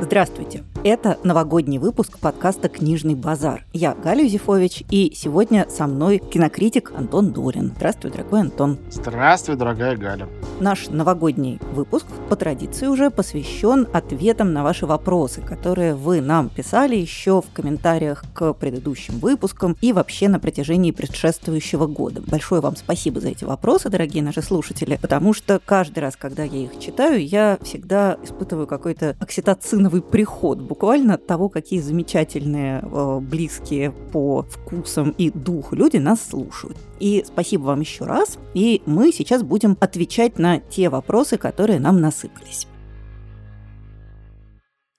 Здравствуйте! Это новогодний выпуск подкаста «Книжный базар». Я Галя Юзефович, и сегодня со мной кинокритик Антон Дорин. Здравствуй, дорогой Антон. Здравствуй, дорогая Галя. Наш новогодний выпуск по традиции уже посвящен ответам на ваши вопросы, которые вы нам писали еще в комментариях к предыдущим выпускам и вообще на протяжении предшествующего года. Большое вам спасибо за эти вопросы, дорогие наши слушатели, потому что каждый раз, когда я их читаю, я всегда испытываю какой-то окситоциновый приход буквально того, какие замечательные, э, близкие по вкусам и духу люди нас слушают. И спасибо вам еще раз. И мы сейчас будем отвечать на те вопросы, которые нам насыпались.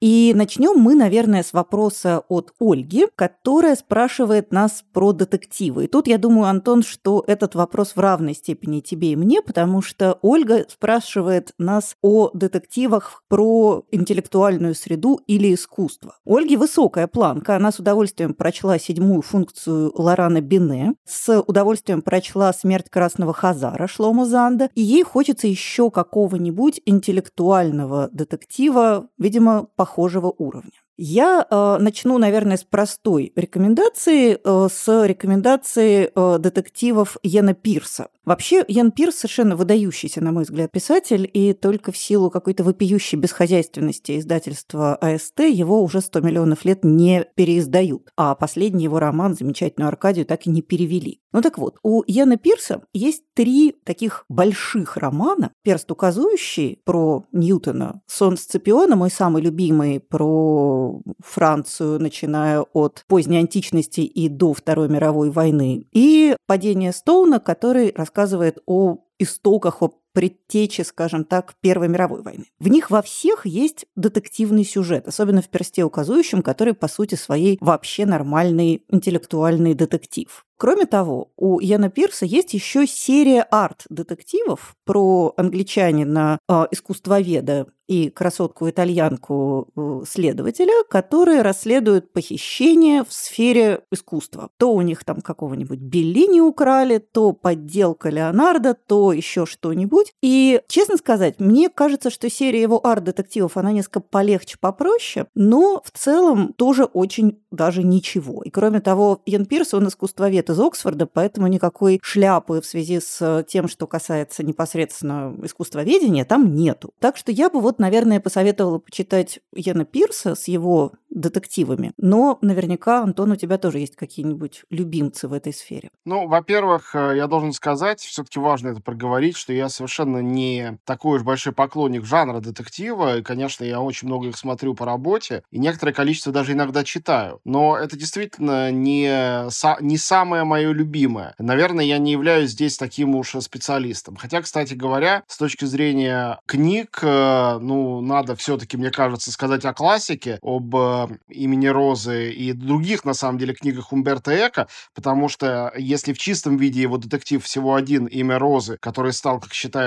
И начнем мы, наверное, с вопроса от Ольги, которая спрашивает нас про детективы. И тут я думаю, Антон, что этот вопрос в равной степени тебе и мне, потому что Ольга спрашивает нас о детективах про интеллектуальную среду или искусство. Ольге высокая планка. Она с удовольствием прочла седьмую функцию Лорана Бине, с удовольствием прочла «Смерть красного Хазара» Шлома Занда, и ей хочется еще какого-нибудь интеллектуального детектива, видимо, по похожего уровня. Я э, начну, наверное, с простой рекомендации, э, с рекомендации э, детективов Йена Пирса. Вообще, Ян Пирс совершенно выдающийся, на мой взгляд, писатель, и только в силу какой-то вопиющей бесхозяйственности издательства АСТ его уже 100 миллионов лет не переиздают. А последний его роман, замечательную Аркадию, так и не перевели. Ну так вот, у Яна Пирса есть три таких больших романа. «Перст указующий» про Ньютона, «Сон Сципиона», мой самый любимый, про Францию, начиная от поздней античности и до Второй мировой войны, и «Падение Стоуна», который рассказывает о истоках, о предтечи, скажем так, Первой мировой войны. В них во всех есть детективный сюжет, особенно в «Персте указующем», который, по сути своей, вообще нормальный интеллектуальный детектив. Кроме того, у Яна Пирса есть еще серия арт-детективов про англичанина, э, искусствоведа и красотку-итальянку э, следователя, которые расследуют похищение в сфере искусства. То у них там какого-нибудь Беллини украли, то подделка Леонардо, то еще что-нибудь. И, честно сказать, мне кажется, что серия его арт-детективов, она несколько полегче, попроще, но в целом тоже очень даже ничего. И кроме того, Ян Пирс, он искусствовед из Оксфорда, поэтому никакой шляпы в связи с тем, что касается непосредственно искусствоведения, там нету. Так что я бы вот, наверное, посоветовала почитать Яна Пирса с его детективами. Но наверняка, Антон, у тебя тоже есть какие-нибудь любимцы в этой сфере. Ну, во-первых, э, я должен сказать, все-таки важно это проговорить, что я совершенно не такой уж большой поклонник жанра детектива. И, конечно, я очень много их смотрю по работе, и некоторое количество даже иногда читаю. Но это действительно не, не самое мое любимое. Наверное, я не являюсь здесь таким уж специалистом. Хотя, кстати говоря, с точки зрения книг, э, ну, надо все-таки, мне кажется, сказать о классике, об э, имени Розы и других, на самом деле, книгах Умберто Эко, потому что если в чистом виде его детектив всего один, имя Розы, который стал, как считается,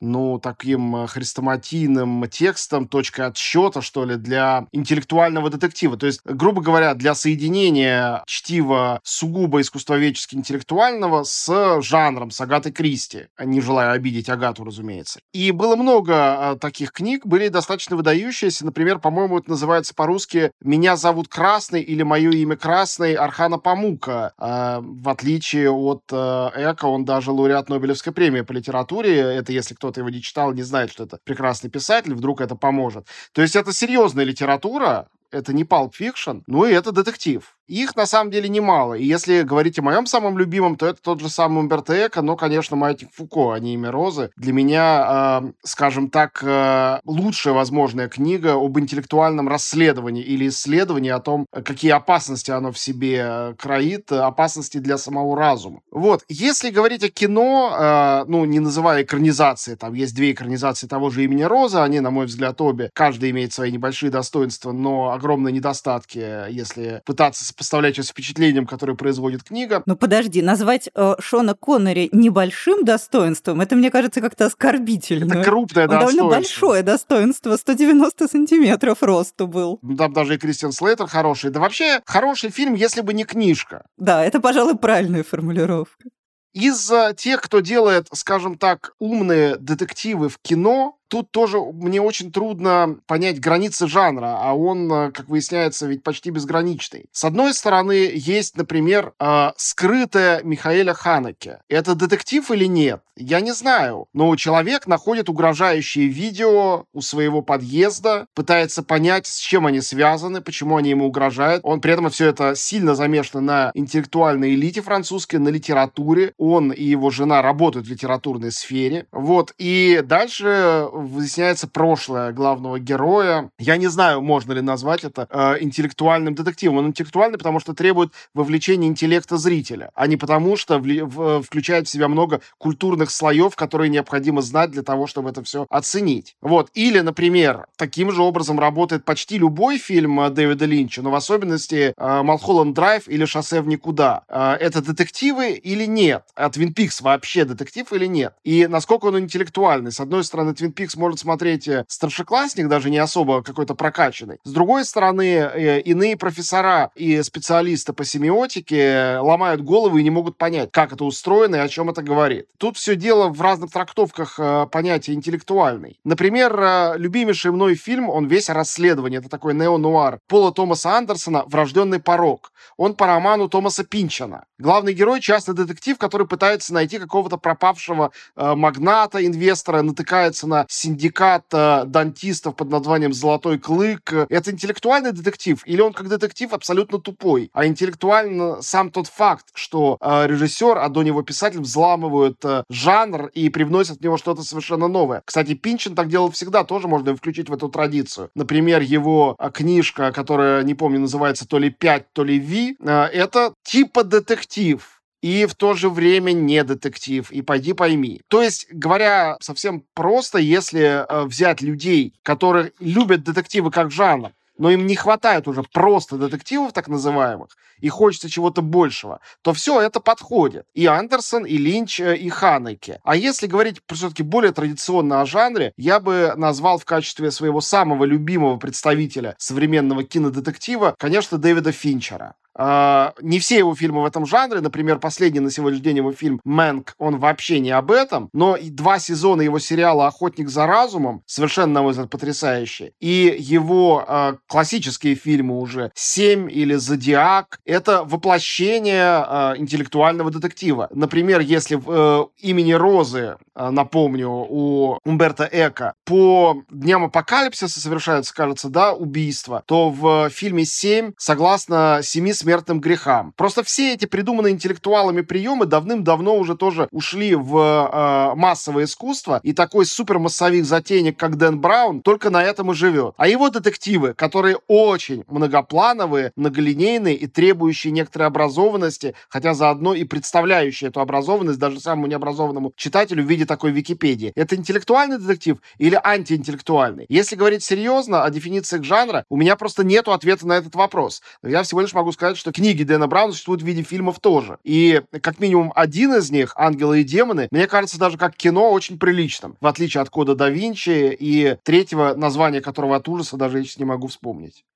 ну, таким э, хрестоматийным текстом, точкой отсчета, что ли, для интеллектуального детектива. То есть, грубо говоря, для соединения чтива сугубо искусствоведчески интеллектуального с жанром, с Агатой Кристи, не желая обидеть Агату, разумеется. И было много а, таких книг, были достаточно выдающиеся. Например, по-моему, это называется по-русски по «Меня зовут Красный» или «Мое имя Красный» Архана Памука. Э, в отличие от э, Эко, он даже лауреат Нобелевской премии по литературе. Это, если кто-то его не читал, не знает, что это прекрасный писатель, вдруг это поможет. То есть это серьезная литература, это не Pulp Fiction, ну и это детектив. Их на самом деле немало. И если говорить о моем самом любимом, то это тот же самый Умберто Эко, но, конечно, Маятник Фуко, а не имя Розы. Для меня, э, скажем так, э, лучшая возможная книга об интеллектуальном расследовании или исследовании о том, какие опасности оно в себе э, кроит, опасности для самого разума. Вот, если говорить о кино, э, ну, не называя экранизации, там есть две экранизации того же имени Розы, они, на мой взгляд, обе, каждый имеет свои небольшие достоинства, но огромные недостатки, если пытаться сопоставлять с впечатлением, которое производит книга. Ну подожди, назвать э, Шона Коннери небольшим достоинством, это, мне кажется, как-то оскорбительно. Это крупное Он достоинство. довольно большое достоинство, 190 сантиметров росту был. Ну, там даже и Кристиан Слейтер хороший. Да вообще, хороший фильм, если бы не книжка. Да, это, пожалуй, правильная формулировка. Из тех, кто делает, скажем так, умные детективы в кино, тут тоже мне очень трудно понять границы жанра, а он, э, как выясняется, ведь почти безграничный. С одной стороны, есть, например, э, скрытая Михаэля Ханеке. Это детектив или нет? Я не знаю. Но человек находит угрожающие видео у своего подъезда, пытается понять, с чем они связаны, почему они ему угрожают. Он при этом все это сильно замешано на интеллектуальной элите французской, на литературе. Он и его жена работают в литературной сфере. Вот. И дальше выясняется прошлое главного героя. Я не знаю, можно ли назвать это э, интеллектуальным детективом. Он интеллектуальный, потому что требует вовлечения интеллекта зрителя, а не потому что в, в, включает в себя много культурных слоев, которые необходимо знать для того, чтобы это все оценить. Вот. Или, например, таким же образом работает почти любой фильм э, Дэвида Линча, но в особенности э, «Малхолланд Драйв» или «Шоссе в никуда». Э, это детективы или нет? А Твин Пикс вообще детектив или нет? И насколько он интеллектуальный? С одной стороны, Твин Пикс может смотреть э, старшеклассник, даже не особо какой-то прокачанный. С другой стороны, э, иные профессора и специалисты по семиотике ломают головы и не могут понять, как это устроено и о чем это говорит. Тут все дело в разных трактовках э, понятия интеллектуальный. Например, любимейший мной фильм, он весь расследование, это такой нео-нуар, Пола Томаса Андерсона «Врожденный порог». Он по роману Томаса Пинчана. Главный герой — частный детектив, который пытается найти какого-то пропавшего э, магната, инвестора, натыкается на синдикат э, дантистов под названием «Золотой клык». Это интеллектуальный детектив или он как детектив абсолютно тупой? А интеллектуально сам тот факт, что э, режиссер, а до него писатель взламывают э, жанр и привносят в него что-то совершенно новое. Кстати, Пинчин так делал всегда, тоже можно включить в эту традицию. Например, его книжка, которая, не помню, называется то ли «Пять», то ли «Ви», это типа детектив и в то же время не детектив, и пойди пойми. То есть, говоря совсем просто, если э, взять людей, которые любят детективы как жанр, но им не хватает уже просто детективов так называемых, и хочется чего-то большего, то все это подходит. И Андерсон, и Линч, э, и Ханеке. А если говорить все-таки более традиционно о жанре, я бы назвал в качестве своего самого любимого представителя современного кинодетектива, конечно, Дэвида Финчера. Uh, не все его фильмы в этом жанре. Например, последний на сегодняшний день его фильм «Мэнк», он вообще не об этом. Но и два сезона его сериала «Охотник за разумом» совершенно, на мой взгляд, потрясающие. И его uh, классические фильмы уже «Семь» или «Зодиак» — это воплощение uh, интеллектуального детектива. Например, если в «Имени Розы», напомню, у Умберта Эко, по Дням Апокалипсиса совершаются, кажется, да, убийства, то в фильме «Семь», согласно семи смертным грехам. Просто все эти придуманные интеллектуалами приемы давным-давно уже тоже ушли в э, массовое искусство, и такой супермассовик-затейник, как Дэн Браун, только на этом и живет. А его детективы, которые очень многоплановые, многолинейные и требующие некоторой образованности, хотя заодно и представляющие эту образованность даже самому необразованному читателю в виде такой Википедии. Это интеллектуальный детектив или антиинтеллектуальный? Если говорить серьезно о дефинициях жанра, у меня просто нету ответа на этот вопрос. Я всего лишь могу сказать, что книги Дэна Брауна существуют в виде фильмов тоже. И как минимум один из них, «Ангелы и демоны», мне кажется даже как кино очень приличным, в отличие от «Кода да Винчи» и третьего, названия которого от ужаса даже сейчас не могу вспомнить.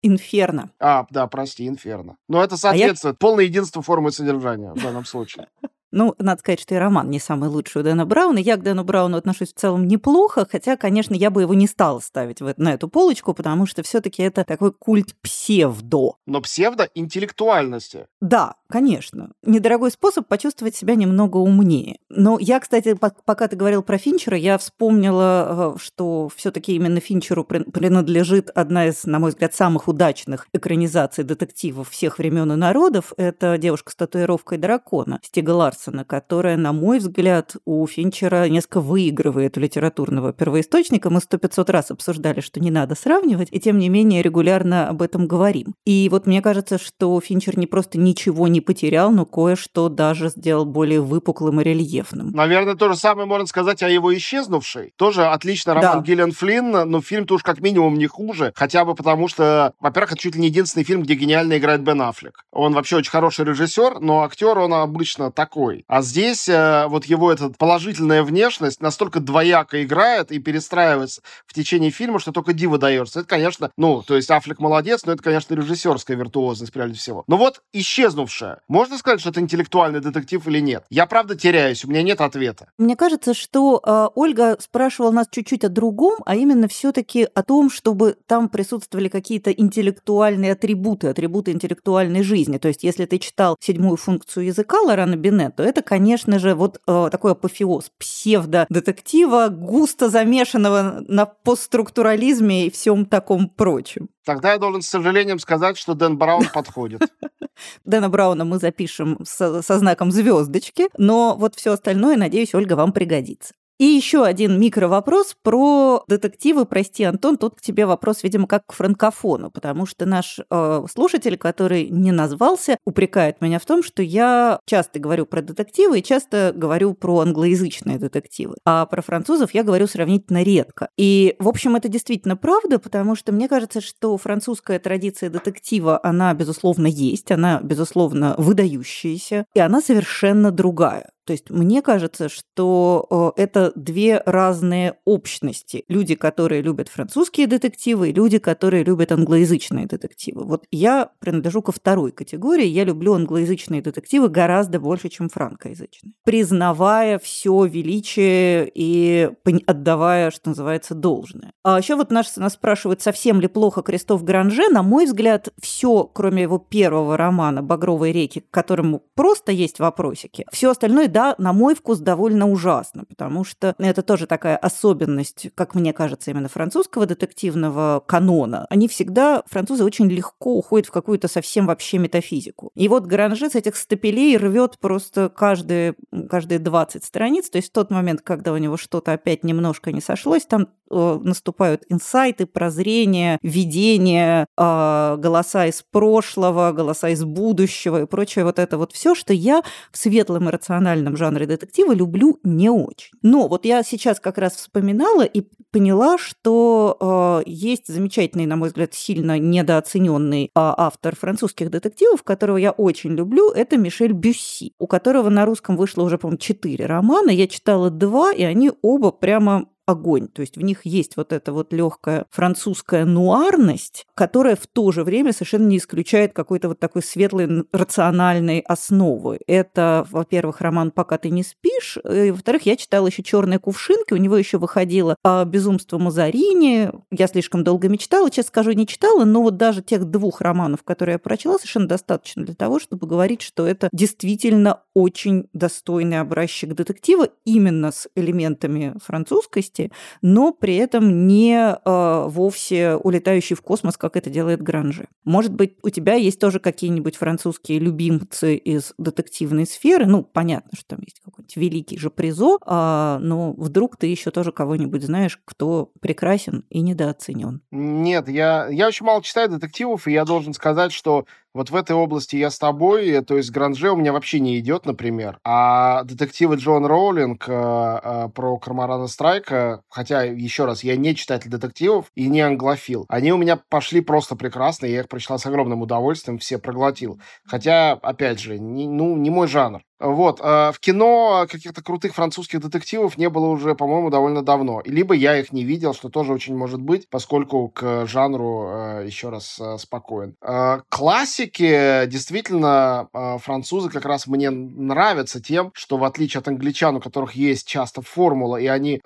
«Инферно». А, да, прости, «Инферно». Но это соответствует а я... полное единство формы содержания в данном случае. Ну, надо сказать, что и роман не самый лучший у Дэна Брауна. Я к Дэну Брауну отношусь в целом неплохо, хотя, конечно, я бы его не стала ставить в, на эту полочку, потому что все таки это такой культ псевдо. Но псевдо интеллектуальности. Да, конечно. Недорогой способ почувствовать себя немного умнее. Но я, кстати, пока ты говорил про Финчера, я вспомнила, э, что все таки именно Финчеру принадлежит одна из, на мой взгляд, самых удачных экранизаций детективов всех времен и народов. Это «Девушка с татуировкой дракона» Стига Ларс Андерсона, которая, на мой взгляд, у Финчера несколько выигрывает у литературного первоисточника. Мы сто пятьсот раз обсуждали, что не надо сравнивать, и тем не менее регулярно об этом говорим. И вот мне кажется, что Финчер не просто ничего не потерял, но кое-что даже сделал более выпуклым и рельефным. Наверное, то же самое можно сказать о его «Исчезнувшей». Тоже отлично роман да. Гиллиан Флинн, но фильм-то уж как минимум не хуже, хотя бы потому что, во-первых, это чуть ли не единственный фильм, где гениально играет Бен Аффлек. Он вообще очень хороший режиссер, но актер он обычно такой другой. А здесь э, вот его эта положительная внешность настолько двояко играет и перестраивается в течение фильма, что только диво дается. Это, конечно, ну, то есть Аффлек молодец, но это, конечно, режиссерская виртуозность прежде всего. Но вот исчезнувшая. Можно сказать, что это интеллектуальный детектив или нет? Я правда теряюсь, у меня нет ответа. Мне кажется, что э, Ольга спрашивала нас чуть-чуть о другом, а именно все-таки о том, чтобы там присутствовали какие-то интеллектуальные атрибуты, атрибуты интеллектуальной жизни. То есть, если ты читал седьмую функцию языка Лорана Бине, то это, конечно же, вот э, такой апофеоз псевдо-детектива, густо замешанного на постструктурализме и всем таком прочем. Тогда я должен с сожалением сказать, что Дэн Браун подходит. Дэна Брауна мы запишем со, со знаком звездочки, но вот все остальное, надеюсь, Ольга, вам пригодится. И еще один микровопрос про детективы. Прости, Антон, тут к тебе вопрос, видимо, как к франкофону, потому что наш э, слушатель, который не назвался, упрекает меня в том, что я часто говорю про детективы и часто говорю про англоязычные детективы, а про французов я говорю сравнительно редко. И, в общем, это действительно правда, потому что мне кажется, что французская традиция детектива, она, безусловно, есть, она, безусловно, выдающаяся, и она совершенно другая. То есть мне кажется, что это две разные общности. Люди, которые любят французские детективы, и люди, которые любят англоязычные детективы. Вот я принадлежу ко второй категории. Я люблю англоязычные детективы гораздо больше, чем франкоязычные. Признавая все величие и отдавая, что называется, должное. А еще вот нас, нас спрашивают, совсем ли плохо Кристоф Гранже. На мой взгляд, все, кроме его первого романа «Багровые реки», к которому просто есть вопросики, все остальное да, на мой вкус довольно ужасно, потому что это тоже такая особенность, как мне кажется, именно французского детективного канона. Они всегда, французы, очень легко уходят в какую-то совсем вообще метафизику. И вот Гранже с этих стапелей рвет просто каждые, каждые 20 страниц, то есть в тот момент, когда у него что-то опять немножко не сошлось, там э, наступают инсайты, прозрения, видения, э, голоса из прошлого, голоса из будущего и прочее вот это вот все, что я в светлом эмоциональном криминальном жанре детектива люблю не очень. Но вот я сейчас как раз вспоминала и поняла, что э, есть замечательный, на мой взгляд, сильно недооцененный э, автор французских детективов, которого я очень люблю, это Мишель Бюсси, у которого на русском вышло уже, по-моему, четыре романа. Я читала два, и они оба прямо огонь. То есть в них есть вот эта вот легкая французская нуарность, которая в то же время совершенно не исключает какой-то вот такой светлой рациональной основы. Это, во-первых, роман «Пока ты не спишь», и, во-вторых, я читала еще «Черные кувшинки», у него еще выходило «Безумство Мазарини», я слишком долго мечтала, честно скажу, не читала, но вот даже тех двух романов, которые я прочла, совершенно достаточно для того, чтобы говорить, что это действительно очень достойный образчик детектива именно с элементами французскости, части, но при этом не э, вовсе улетающий в космос, как это делает Гранжи. Может быть, у тебя есть тоже какие-нибудь французские любимцы из детективной сферы? Ну, понятно, что там есть какой-нибудь великий же призо, э, но вдруг ты еще тоже кого-нибудь знаешь, кто прекрасен и недооценен? Нет, я, я очень мало читаю детективов, и я должен сказать, что вот в этой области я с тобой, то есть Гранже у меня вообще не идет, например. А детективы Джон Роулинг э, э, про Кармарана Страйка, хотя, еще раз, я не читатель детективов и не англофил, они у меня пошли просто прекрасно, я их прочитал с огромным удовольствием, все проглотил. Хотя, опять же, не, ну, не мой жанр. Вот. А в кино каких-то крутых французских детективов не было уже, по-моему, довольно давно. Либо я их не видел, что тоже очень может быть, поскольку к жанру, э, еще раз, э, спокоен. Э, классики, действительно, французы как раз мне нравятся тем, что в отличие от англичан, у которых есть часто формула, и они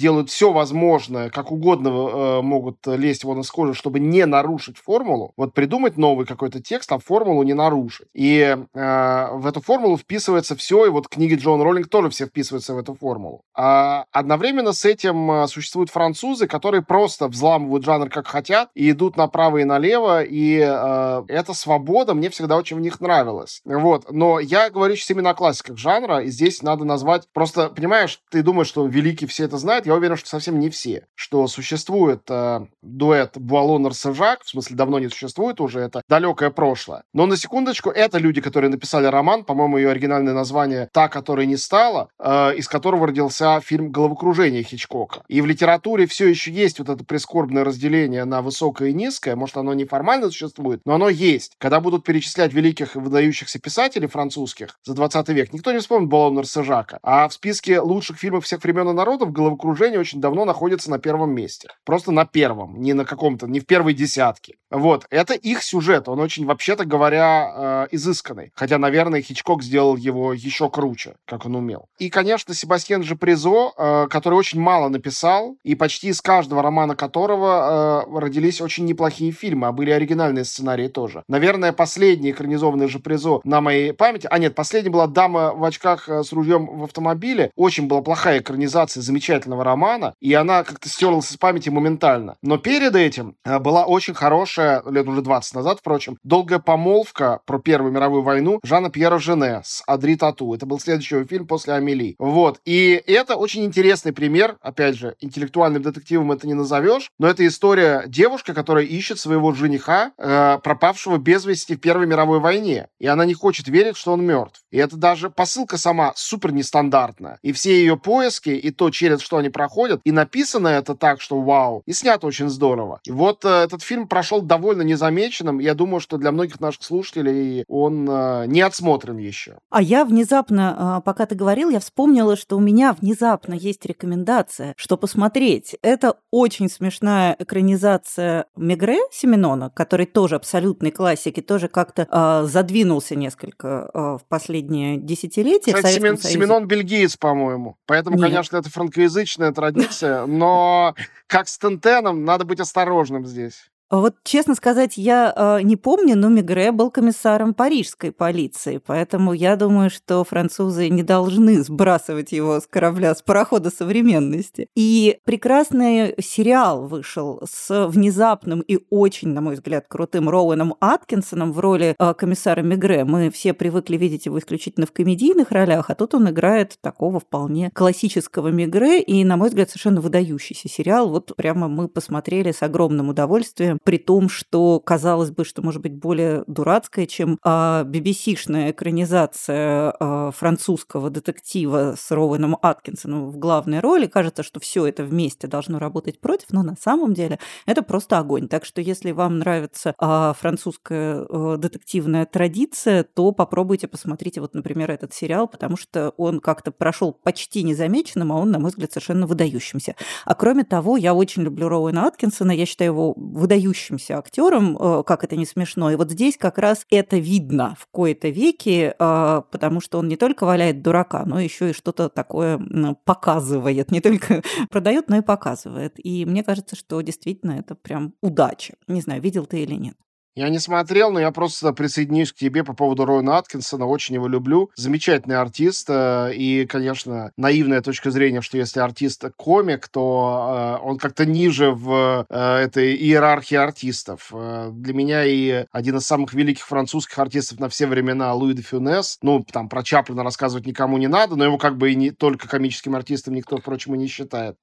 делают все возможное, как угодно могут лезть вон из кожи, чтобы не нарушить формулу, вот придумать новый какой-то текст, а формулу не нарушить. И в эту формулу вписывается все, и вот книги Джон Роллинг тоже все вписываются в эту формулу. А одновременно с этим существуют французы, которые просто взламывают жанр как хотят и идут направо и налево, и э, эта свобода мне всегда очень в них нравилась. Вот. Но я говорю сейчас именно о классиках жанра, и здесь надо назвать... Просто, понимаешь, ты думаешь, что великие все это знают, я уверен, что совсем не все. Что существует э, дуэт Буалонер-Сажак, в смысле давно не существует уже, это далекое прошлое. Но на секундочку, это люди, которые написали роман, по-моему, ее оригинальное название «Та, которой не стала», э, из которого родился фильм «Головокружение» Хичкока. И в литературе все еще есть вот это прискорбное разделение на высокое и низкое. Может, оно не формально существует, но оно есть. Когда будут перечислять великих и выдающихся писателей французских за 20 век, никто не вспомнит Болонер Сажака. А в списке лучших фильмов всех времен и народов «Головокружение» очень давно находится на первом месте. Просто на первом, не на каком-то, не в первой десятке. Вот, это их сюжет, он очень, вообще-то говоря, э, изысканный. Хотя, наверное, Хичкок сделал его еще круче, как он умел. И, конечно, Себастьян же Призо, э, который очень мало написал, и почти из каждого романа которого э, родились очень неплохие фильмы, а были оригинальные сценарии тоже. Наверное, последний экранизованный же Призо на моей памяти, а нет, последний была «Дама в очках э, с ружьем в автомобиле», очень была плохая экранизация замечательного романа, и она как-то стерлась из памяти моментально. Но перед этим э, была очень хорошая лет уже 20 назад, впрочем, «Долгая помолвка» про Первую мировую войну Жана Пьера Жене с Адри Тату. Это был следующий фильм после «Амели». Вот. И это очень интересный пример. Опять же, интеллектуальным детективом это не назовешь, но это история девушки, которая ищет своего жениха, э, пропавшего без вести в Первой мировой войне. И она не хочет верить, что он мертв. И это даже посылка сама супер нестандартная. И все ее поиски, и то, через что они проходят, и написано это так, что вау, и снято очень здорово. И вот э, этот фильм прошел довольно незамеченным. Я думаю, что для многих наших слушателей он э, не отсмотрен еще. А я внезапно, э, пока ты говорил, я вспомнила, что у меня внезапно есть рекомендация, что посмотреть. Это очень смешная экранизация Мегре Семенона, который тоже абсолютный классик и тоже как-то э, задвинулся несколько э, в последние десятилетия. Кстати, Семен, Семенон бельгиец, по-моему. Поэтому, Нет. конечно, это франкоязычная традиция, но как с Тентеном, надо быть осторожным здесь. Вот, честно сказать, я э, не помню, но Мигре был комиссаром парижской полиции, поэтому я думаю, что французы не должны сбрасывать его с корабля, с парохода современности. И прекрасный сериал вышел с внезапным и очень, на мой взгляд, крутым Роуэном Аткинсоном в роли э, комиссара Мигре. Мы все привыкли видеть его исключительно в комедийных ролях, а тут он играет такого вполне классического Мигре, и, на мой взгляд, совершенно выдающийся сериал. Вот прямо мы посмотрели с огромным удовольствием при том, что казалось бы, что может быть более дурацкая, чем а, BBC-шная экранизация а, французского детектива с Роуэном Аткинсоном в главной роли. Кажется, что все это вместе должно работать против, но на самом деле это просто огонь. Так что если вам нравится а, французская а, детективная традиция, то попробуйте посмотрите вот, например, этот сериал, потому что он как-то прошел почти незамеченным, а он, на мой взгляд, совершенно выдающимся. А кроме того, я очень люблю Роуэна Аткинсона, я считаю его выдающимся выдающимся актером, э, как это не смешно. И вот здесь как раз это видно в кои-то веки, э, потому что он не только валяет дурака, но еще и что-то такое показывает. Не только продает, но и показывает. И мне кажется, что действительно это прям удача. Не знаю, видел ты или нет. Я не смотрел, но я просто присоединюсь к тебе по поводу Роуна Аткинсона. Очень его люблю. Замечательный артист. Э, и, конечно, наивная точка зрения, что если артист комик, то э, он как-то ниже в э, этой иерархии артистов. Для меня и один из самых великих французских артистов на все времена Луи де Фюнес. Ну, там про Чаплина рассказывать никому не надо, но его как бы и не только комическим артистом никто, впрочем, и не считает.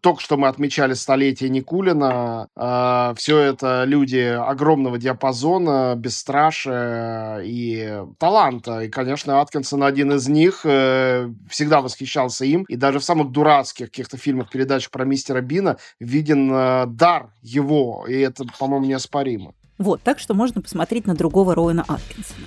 Только что мы отмечали столетие Никулина. Все это люди огромного диапазона диапазона, бесстрашия и таланта. И, конечно, Аткинсон один из них. Э, всегда восхищался им. И даже в самых дурацких каких-то фильмах, передачах про мистера Бина виден э, дар его. И это, по-моему, неоспоримо. Вот, так что можно посмотреть на другого Роуэна Аткинсона.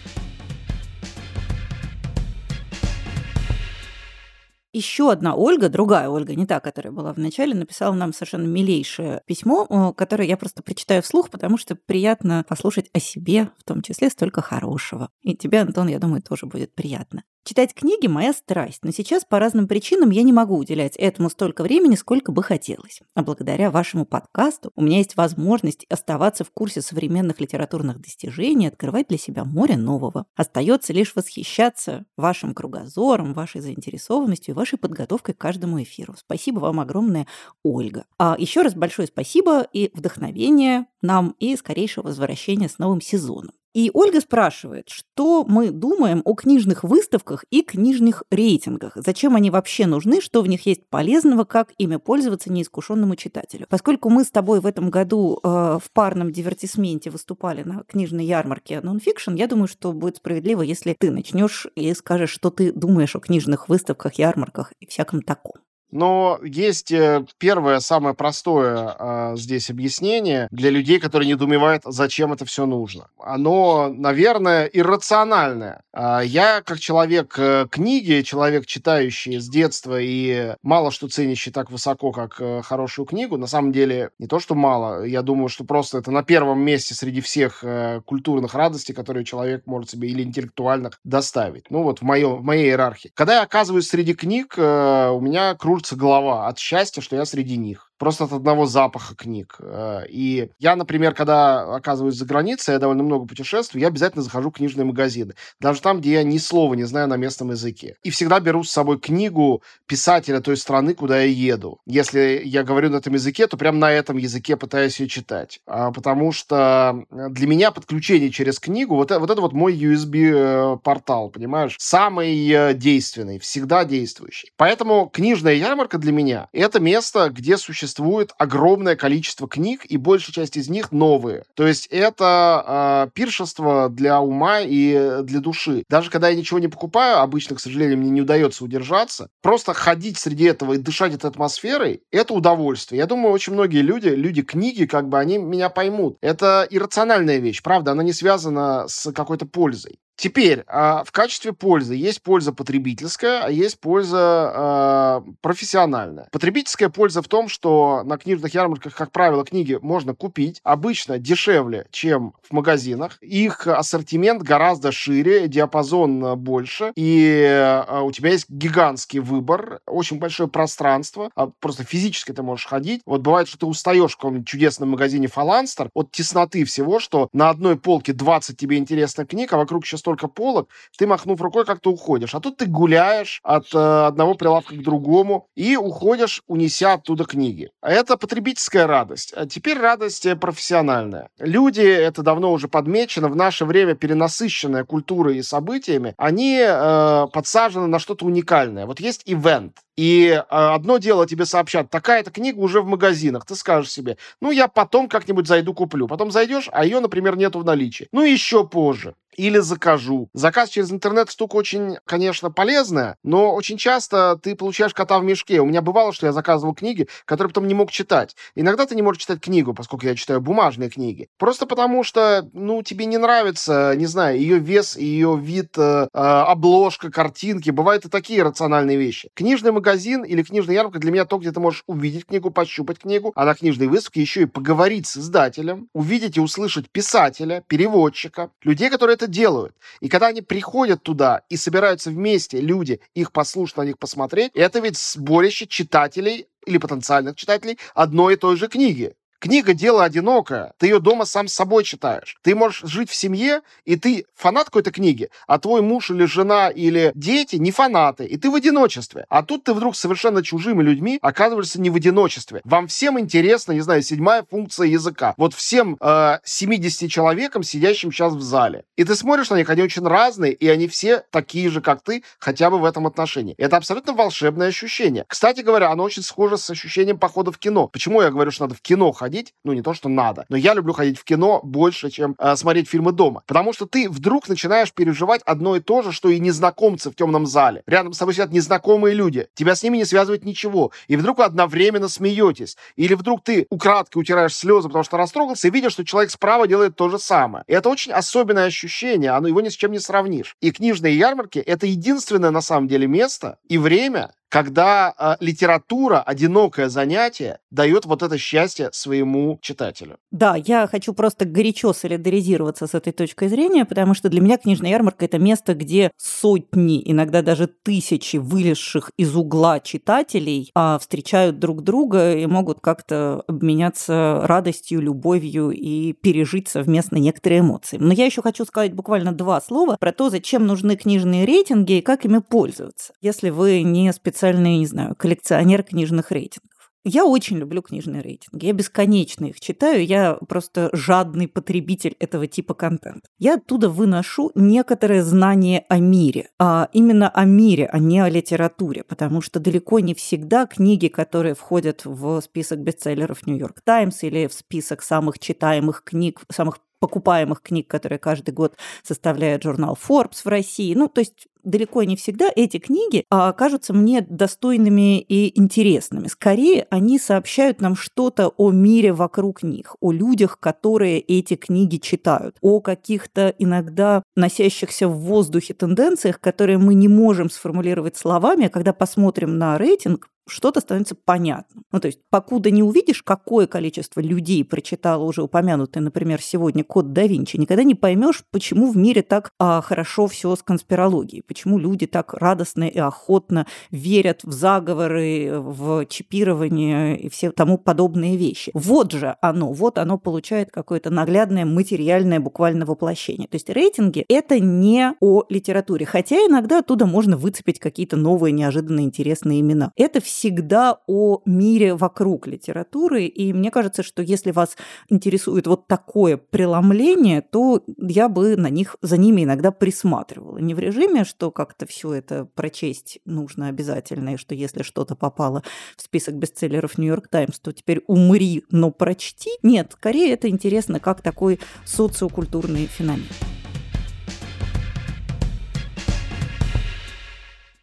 Еще одна Ольга, другая Ольга, не та, которая была в начале, написала нам совершенно милейшее письмо, э, которое я просто прочитаю вслух, потому что приятно послушать о себе, в том числе столько хорошего. И тебе, Антон, я думаю, тоже будет приятно. Читать книги – моя страсть, но сейчас по разным причинам я не могу уделять этому столько времени, сколько бы хотелось. А благодаря вашему подкасту у меня есть возможность оставаться в курсе современных литературных достижений, открывать для себя море нового. Остается лишь восхищаться вашим кругозором, вашей заинтересованностью и вашей подготовкой к каждому эфиру. Спасибо вам огромное, Ольга. А еще раз большое спасибо и вдохновение нам и скорейшего возвращения с новым сезоном. И Ольга спрашивает, что мы думаем о книжных выставках и книжных рейтингах, зачем они вообще нужны, что в них есть полезного, как ими пользоваться неискушенному читателю. Поскольку мы с тобой в этом году э, в парном дивертисменте выступали на книжной ярмарке нонфикшн, я думаю, что будет справедливо, если ты начнешь и скажешь, что ты думаешь о книжных выставках, ярмарках и всяком таком. Но есть э, первое, самое простое э, здесь объяснение для людей, которые недоумевают, зачем это все нужно. Оно, наверное, иррациональное. Э, я, как человек э, книги, человек, читающий с детства и мало что ценящий так высоко, как э, хорошую книгу, на самом деле не то, что мало, я думаю, что просто это на первом месте среди всех культурных радостей, которые человек может себе или интеллектуальных доставить. Ну вот в, моем, в моей иерархии. Когда я оказываюсь среди книг, у меня кружится кружится голова от счастья, что я среди них просто от одного запаха книг. Э, и я, например, когда оказываюсь за границей, я довольно много путешествую, я обязательно захожу в книжные магазины. Даже там, где я ни слова не знаю на местном языке. И всегда беру с собой книгу писателя той страны, куда я еду. Если я говорю на этом языке, то прям на этом языке пытаюсь ее читать. А, потому что для меня подключение через книгу, вот, вот это вот мой USB-портал, э, понимаешь? Самый э, действенный, всегда действующий. Поэтому книжная ярмарка для меня — это место, где существует существует огромное количество книг, и большая часть из них новые. То есть это э, пиршество для ума и для души. Даже когда я ничего не покупаю, обычно, к сожалению, мне не удается удержаться, просто ходить среди этого и дышать этой атмосферой, это удовольствие. Я думаю, очень многие люди, люди книги, как бы, они меня поймут. Это иррациональная вещь, правда, она не связана с какой-то пользой. Теперь, а, в качестве пользы есть польза потребительская, а есть польза а, профессиональная. Потребительская польза в том, что на книжных ярмарках, как правило, книги можно купить обычно дешевле, чем в магазинах. Их ассортимент гораздо шире, диапазон больше, и а, у тебя есть гигантский выбор, очень большое пространство, просто физически ты можешь ходить. Вот бывает, что ты устаешь в каком-нибудь чудесном магазине Фаланстер от тесноты всего, что на одной полке 20 тебе интересных книг, а вокруг еще столько полок, ты, махнув рукой, как-то уходишь. А тут ты гуляешь от э, одного прилавка к другому и уходишь, унеся оттуда книги. Это потребительская радость. А теперь радость э, профессиональная. Люди, это давно уже подмечено, в наше время перенасыщенная культурой и событиями, они э, подсажены на что-то уникальное. Вот есть ивент. И э, одно дело тебе сообщат, такая-то книга уже в магазинах. Ты скажешь себе, ну, я потом как-нибудь зайду куплю. Потом зайдешь, а ее, например, нету в наличии. Ну, еще позже или закажу. Заказ через интернет штука очень, конечно, полезная, но очень часто ты получаешь кота в мешке. У меня бывало, что я заказывал книги, которые потом не мог читать. Иногда ты не можешь читать книгу, поскольку я читаю бумажные книги. Просто потому что, ну, тебе не нравится, не знаю, ее вес, ее вид, э, э, обложка, картинки. Бывают и такие рациональные вещи. Книжный магазин или книжная ярмарка для меня то, где ты можешь увидеть книгу, пощупать книгу, а на книжной выставке еще и поговорить с издателем, увидеть и услышать писателя, переводчика, людей, которые это это делают. И когда они приходят туда и собираются вместе, люди, их послушать, на них посмотреть, это ведь сборище читателей или потенциальных читателей одной и той же книги. Книга – дело одинокое. Ты ее дома сам с собой читаешь. Ты можешь жить в семье, и ты фанат какой-то книги, а твой муж или жена или дети не фанаты, и ты в одиночестве. А тут ты вдруг совершенно чужими людьми оказываешься не в одиночестве. Вам всем интересно, не знаю, седьмая функция языка. Вот всем э, 70 человекам, сидящим сейчас в зале. И ты смотришь на них, они очень разные, и они все такие же, как ты, хотя бы в этом отношении. Это абсолютно волшебное ощущение. Кстати говоря, оно очень схоже с ощущением похода в кино. Почему я говорю, что надо в кино ходить? Ходить, ну не то, что надо, но я люблю ходить в кино больше, чем э, смотреть фильмы дома. Потому что ты вдруг начинаешь переживать одно и то же, что и незнакомцы в темном зале. Рядом с тобой сидят незнакомые люди. Тебя с ними не связывает ничего. И вдруг вы одновременно смеетесь. Или вдруг ты украдкой утираешь слезы, потому что растрогался, и видишь, что человек справа делает то же самое. И это очень особенное ощущение, оно его ни с чем не сравнишь. И книжные ярмарки — это единственное на самом деле место и время, когда э, литература, одинокое занятие, дает вот это счастье своему читателю. Да, я хочу просто горячо солидаризироваться с этой точкой зрения, потому что для меня книжная ярмарка – это место, где сотни, иногда даже тысячи вылезших из угла читателей а, встречают друг друга и могут как-то обменяться радостью, любовью и пережить совместно некоторые эмоции. Но я еще хочу сказать буквально два слова про то, зачем нужны книжные рейтинги и как ими пользоваться. Если вы не специалист специальный, не знаю, коллекционер книжных рейтингов. Я очень люблю книжные рейтинги. Я бесконечно их читаю. Я просто жадный потребитель этого типа контента. Я оттуда выношу некоторое знание о мире. А именно о мире, а не о литературе. Потому что далеко не всегда книги, которые входят в список бестселлеров Нью-Йорк Таймс или в список самых читаемых книг, самых покупаемых книг, которые каждый год составляет журнал Forbes в России. Ну, то есть далеко не всегда эти книги а, кажутся мне достойными и интересными. Скорее, они сообщают нам что-то о мире вокруг них, о людях, которые эти книги читают, о каких-то иногда носящихся в воздухе тенденциях, которые мы не можем сформулировать словами, а когда посмотрим на рейтинг, что-то становится понятным. Ну, то есть, покуда не увидишь, какое количество людей прочитало уже упомянутый, например, сегодня код да Винчи, никогда не поймешь, почему в мире так а, хорошо все с конспирологией, почему люди так радостно и охотно верят в заговоры, в чипирование и все тому подобные вещи. Вот же оно, вот оно получает какое-то наглядное материальное буквально воплощение. То есть рейтинги – это не о литературе, хотя иногда оттуда можно выцепить какие-то новые, неожиданные, интересные имена. Это всегда о мире вокруг литературы, и мне кажется, что если вас интересует вот такое преломление, то я бы на них, за ними иногда присматривала. Не в режиме, что как-то все это прочесть нужно обязательно, и что если что-то попало в список бестселлеров Нью-Йорк Таймс, то теперь умри, но прочти. Нет, скорее это интересно как такой социокультурный феномен.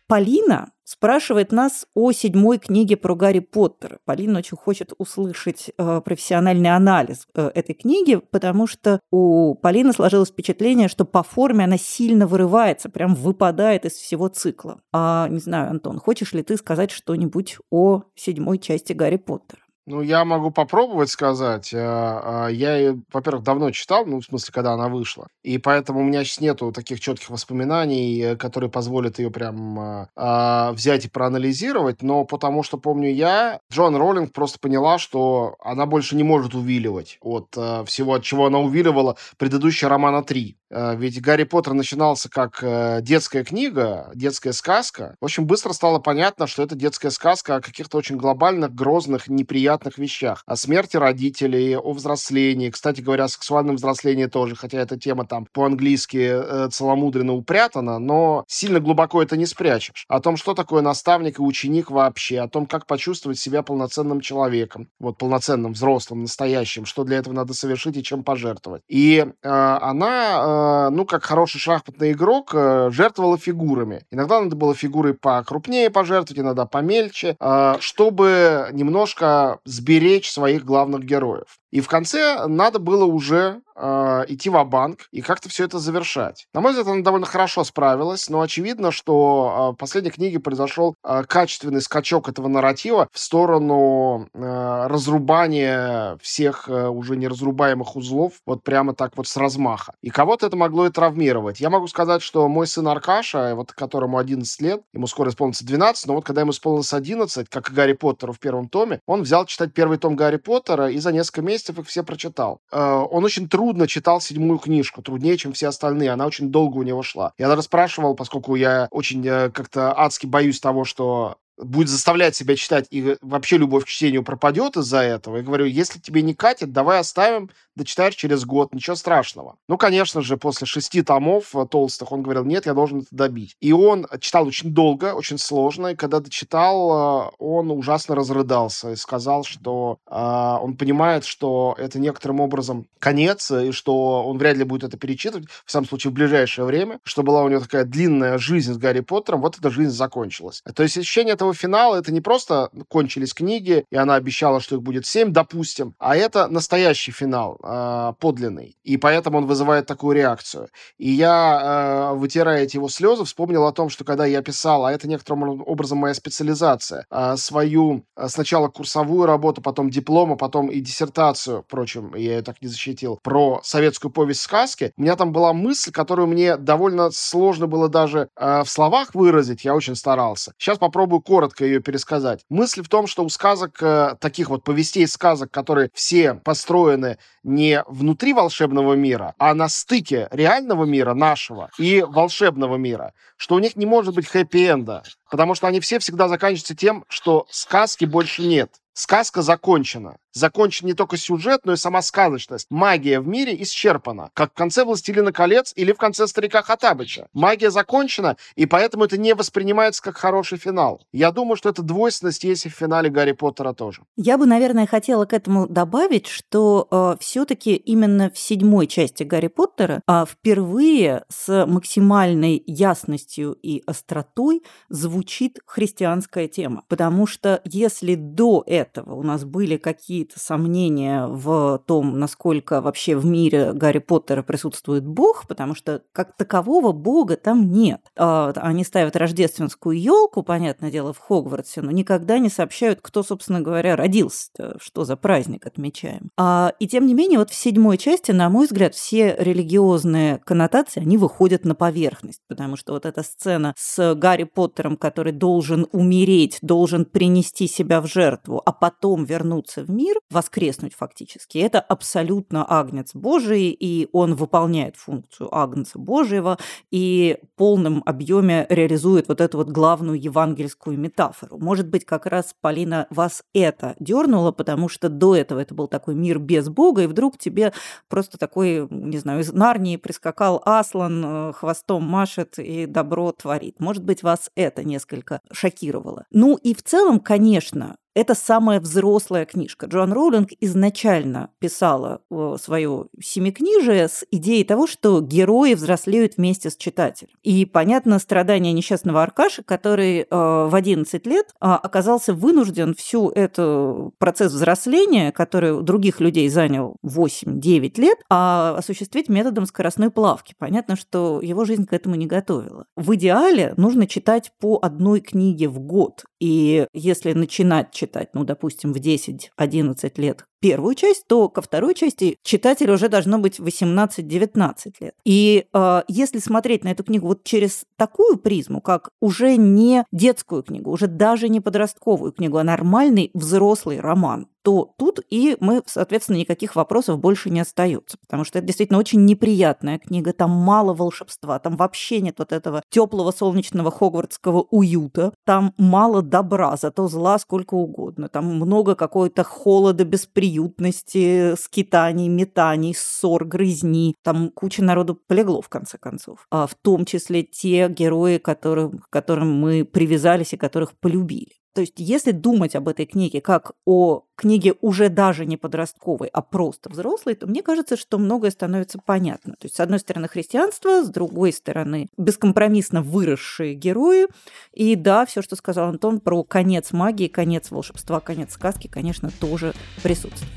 Полина спрашивает нас о седьмой книге про Гарри Поттера. Полина очень хочет услышать э, профессиональный анализ э, этой книги, потому что у Полины сложилось впечатление, что по форме она сильно вырывается, прям выпадает из всего цикла. А, не знаю, Антон, хочешь ли ты сказать что-нибудь о седьмой части Гарри Поттера? Ну, я могу попробовать сказать. А, а, я ее, во-первых, давно читал, ну, в смысле, когда она вышла. И поэтому у меня сейчас нету таких четких воспоминаний, э, которые позволят ее прям а, взять и проанализировать. Но потому что, помню я, Джон Роллинг просто поняла, что она больше не может увиливать от всего, от чего она увиливала предыдущие романа 3. Ведь Гарри Поттер начинался как э, детская книга, детская сказка. Общем, быстро стало понятно, что это детская сказка о каких-то очень глобальных, грозных, неприятных вещах. О смерти родителей, о взрослении. Кстати говоря, о сексуальном взрослении тоже, хотя эта тема там по-английски э, целомудренно упрятана, но сильно глубоко это не спрячешь. О том, что такое наставник и ученик вообще, о том, как почувствовать себя полноценным человеком, вот полноценным, взрослым, настоящим, что для этого надо совершить и чем пожертвовать. И э, она, э, ну, как хороший шахматный игрок, э, жертвовала фигурами. Иногда надо было фигуры покрупнее пожертвовать, иногда помельче, э, чтобы немножко сберечь своих главных героев. И в конце надо было уже э, идти в банк и как-то все это завершать. На мой взгляд, она довольно хорошо справилась, но очевидно, что э, в последней книге произошел э, качественный скачок этого нарратива в сторону э, разрубания всех э, уже неразрубаемых узлов вот прямо так вот с размаха. И кого-то это могло и травмировать. Я могу сказать, что мой сын Аркаша, вот которому 11 лет, ему скоро исполнится 12, но вот когда ему исполнилось 11, как и Гарри Поттеру в первом томе, он взял читать первый том Гарри Поттера и за несколько месяцев месяцев их все прочитал. Э, он очень трудно читал седьмую книжку, труднее, чем все остальные. Она очень долго у него шла. Я даже спрашивал, поскольку я очень э, как-то адски боюсь того, что будет заставлять себя читать, и вообще любовь к чтению пропадет из-за этого. Я говорю, если тебе не катит, давай оставим, дочитаешь через год, ничего страшного. Ну, конечно же, после шести томов э, толстых он говорил, нет, я должен это добить. И он читал очень долго, очень сложно, и когда дочитал, э, он ужасно разрыдался и сказал, что э, он понимает, что это некоторым образом конец, и что он вряд ли будет это перечитывать, в самом случае в ближайшее время, что была у него такая длинная жизнь с Гарри Поттером, вот эта жизнь закончилась. То есть ощущение этого финала, это не просто кончились книги, и она обещала, что их будет семь, допустим, а это настоящий финал э, подлинный. И поэтому он вызывает такую реакцию. И я, э, вытирая эти его слезы, вспомнил о том, что когда я писал, а это некоторым образом моя специализация, э, свою э, сначала курсовую работу, потом диплом, а потом и диссертацию, впрочем, я ее так не защитил, про советскую повесть сказки, у меня там была мысль, которую мне довольно сложно было даже э, в словах выразить, я очень старался. Сейчас попробую коротко ее пересказать. Мысль в том, что у сказок, э, таких вот повестей сказок, которые все построены не внутри волшебного мира, а на стыке реального мира нашего и волшебного мира, что у них не может быть хэппи-энда, потому что они все всегда заканчиваются тем, что сказки больше нет. Сказка закончена. Закончен не только сюжет, но и сама сказочность. Магия в мире исчерпана, как в конце «Властелина колец» или в конце «Старика Хатабыча». Магия закончена, и поэтому это не воспринимается как хороший финал. Я думаю, что эта двойственность есть и в финале Гарри Поттера тоже. Я бы, наверное, хотела к этому добавить, что э, все-таки именно в седьмой части Гарри Поттера э, впервые с максимальной ясностью и остротой звучит христианская тема. Потому что если до этого у нас были какие-то сомнения в том, насколько вообще в мире Гарри Поттера присутствует Бог, потому что как такового Бога там нет. Э, они ставят рождественскую елку, понятное дело, в Хогвартсе, но никогда не сообщают, кто, собственно говоря, родился, что за праздник отмечаем. А, и тем не менее, вот в седьмой части, на мой взгляд, все религиозные коннотации, они выходят на поверхность, потому что вот эта сцена с Гарри Поттером, который должен умереть, должен принести себя в жертву, а потом вернуться в мир, воскреснуть фактически, это абсолютно агнец Божий, и он выполняет функцию агнца Божьего и в полном объеме реализует вот эту вот главную евангельскую метафору. Может быть, как раз, Полина, вас это дернуло, потому что до этого это был такой мир без Бога, и вдруг тебе просто такой, не знаю, из Нарнии прискакал Аслан, э, хвостом машет и добро творит. Может быть, вас это несколько шокировало. Ну и в целом, конечно, это самая взрослая книжка. Джоан Роулинг изначально писала э, свое семикнижие с идеей того, что герои взрослеют вместе с читателем. И, понятно, страдания несчастного Аркаша, который э, в 11 лет э, оказался вынужден всю эту процесс взросления, который у других людей занял 8-9 лет, а осуществить методом скоростной плавки. Понятно, что его жизнь к этому не готовила. В идеале нужно читать по одной книге в год. И если начинать читать, ну, допустим, в 10-11 лет первую часть, то ко второй части читателю уже должно быть 18-19 лет. И э, если смотреть на эту книгу вот через такую призму, как уже не детскую книгу, уже даже не подростковую книгу, а нормальный взрослый роман, то тут и мы, соответственно, никаких вопросов больше не остается, потому что это действительно очень неприятная книга, там мало волшебства, там вообще нет вот этого теплого солнечного хогвартского уюта, там мало добра, зато зла сколько угодно, там много какой-то холода, бесприютности, скитаний, метаний, ссор, грызни, там куча народу полегло в конце концов, а в том числе те герои, которым, к которым мы привязались и которых полюбили. То есть, если думать об этой книге как о книге уже даже не подростковой, а просто взрослой, то мне кажется, что многое становится понятно. То есть, с одной стороны, христианство, с другой стороны, бескомпромиссно выросшие герои. И да, все, что сказал Антон про конец магии, конец волшебства, конец сказки, конечно, тоже присутствует.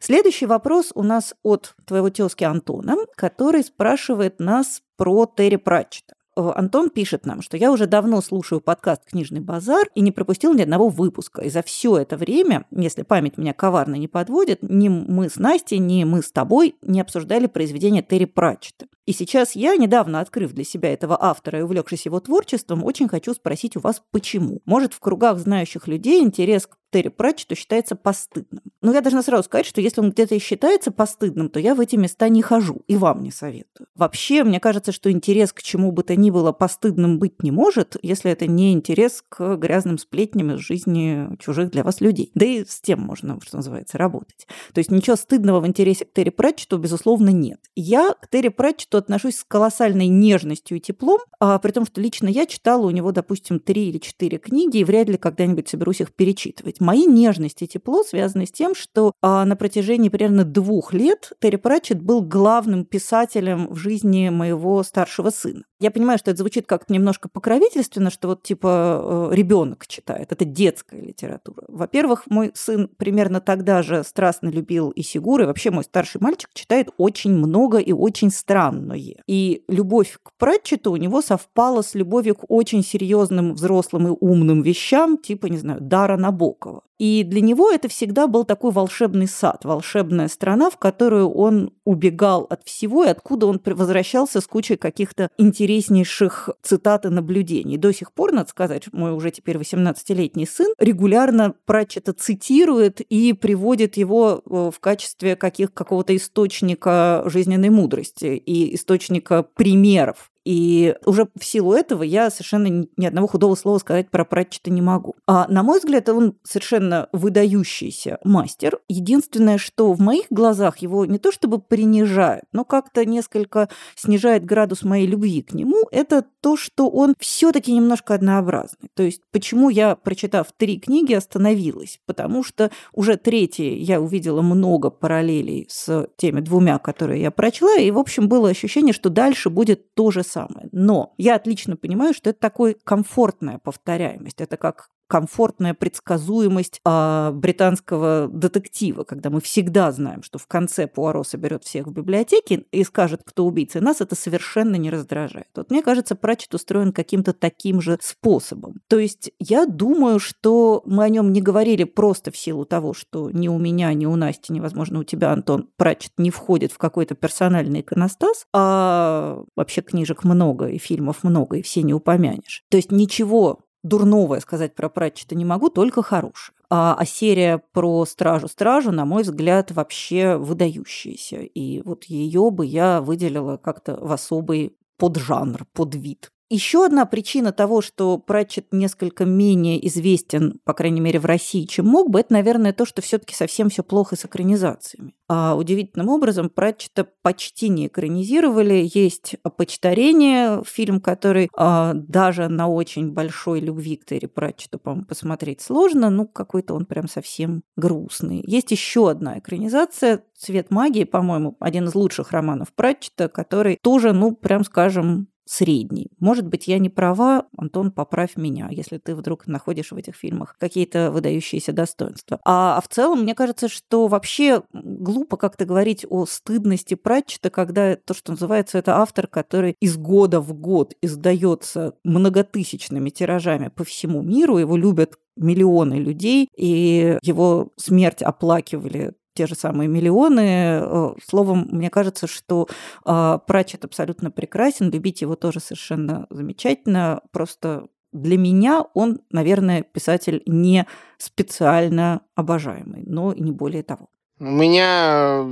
Следующий вопрос у нас от твоего тезки Антона, который спрашивает нас про Терри Пратчета. Э, Антон пишет нам, что я уже давно слушаю подкаст «Книжный базар» и не пропустил ни одного выпуска. И за все это время, если память меня коварно не подводит, ни мы с Настей, ни мы с тобой не обсуждали произведение Терри Пратчета. И сейчас я, недавно открыв для себя этого автора и увлекшись его творчеством, очень хочу спросить у вас, почему. Может, в кругах знающих людей интерес к Терри Пратчету считается постыдным. Но я должна сразу сказать, что если он где-то и считается постыдным, то я в эти места не хожу и вам не советую. Вообще, мне кажется, что интерес к чему бы то ни было постыдным быть не может, если это не интерес к грязным сплетням из жизни чужих для вас людей. Да и с тем можно, что называется, работать. То есть ничего стыдного в интересе к Терри Пратчету, безусловно, нет. Я к Терри Пратчету что отношусь с колоссальной нежностью и теплом, а при том, что лично я читала у него, допустим, три или четыре книги, и вряд ли когда-нибудь соберусь их перечитывать. Мои нежность и тепло связаны с тем, что а, на протяжении примерно двух лет Терри Пратчетт был главным писателем в жизни моего старшего сына. Я понимаю, что это звучит как-то немножко покровительственно, что вот типа э, ребенок читает. Это детская литература. Во-первых, мой сын примерно тогда же страстно любил и Сигуры. Вообще мой старший мальчик читает очень много и очень странное. И любовь к Пратчету у него совпала с любовью к очень серьезным взрослым и умным вещам, типа, не знаю, Дара Набокова. И для него это всегда был такой волшебный сад, волшебная страна, в которую он убегал от всего и откуда он возвращался с кучей каких-то интереснейших цитат и наблюдений. До сих пор, надо сказать, мой уже теперь 18-летний сын регулярно Пратчета цитирует и приводит его э, в качестве каких, какого-то источника жизненной мудрости и источника примеров И уже в силу этого я совершенно ни одного худого слова сказать про Пратчета не могу. А, на мой взгляд, он совершенно выдающийся мастер. Единственное, что в моих глазах его не то чтобы принижает, но как-то несколько снижает градус моей любви к нему, это то, что он все-таки немножко однообразный. То есть почему я, прочитав три книги, остановилась? Потому что уже третьей я увидела много параллелей с теми двумя, которые я прочла, и, в общем, было ощущение, что дальше будет то же самое. Но я отлично понимаю, что это такой комфортная повторяемость. Это как комфортная предсказуемость а, британского детектива, когда мы всегда знаем, что в конце Пуаро соберет всех в библиотеке и скажет, кто убийца. Нас это совершенно не раздражает. Вот мне кажется, Пратчет устроен каким-то таким же способом. То есть я думаю, что мы о нем не говорили просто в силу того, что ни у меня, ни у Насти, невозможно, у тебя, Антон, Пратчет не входит в какой-то персональный иконостас, а вообще книжек много и фильмов много, и все не упомянешь. То есть ничего дурного сказать про Пратчета не могу, только хорошее. А, а серия про Стражу-Стражу, на мой взгляд, вообще выдающаяся. И вот ее бы я выделила как-то в особый поджанр, подвид. Еще одна причина того, что Пратчет несколько менее известен, по крайней мере, в России, чем мог бы, это, наверное, то, что все-таки совсем все плохо с экранизациями. А удивительным образом Пратчета почти не экранизировали. Есть «Почтарение», фильм, который а, даже на очень большой любви к Терри Пратчету, по-моему, посмотреть сложно, ну, какой-то он прям совсем грустный. Есть еще одна экранизация «Цвет магии», по-моему, один из лучших романов Пратчета, который тоже, ну, прям скажем, средний. Может быть, я не права, Антон, поправь меня, если ты вдруг находишь в этих фильмах какие-то выдающиеся достоинства. А, а в целом, мне кажется, что вообще глупо как-то говорить о стыдности Пратчета, когда то, что называется, это автор, который из года в год издается многотысячными тиражами по всему миру, его любят миллионы людей, и его смерть оплакивали те же самые миллионы. Э, словом, мне кажется, что а, Пратчет абсолютно прекрасен, любить его тоже совершенно замечательно. Просто для меня он, наверное, писатель не специально обожаемый, но и не более того. У меня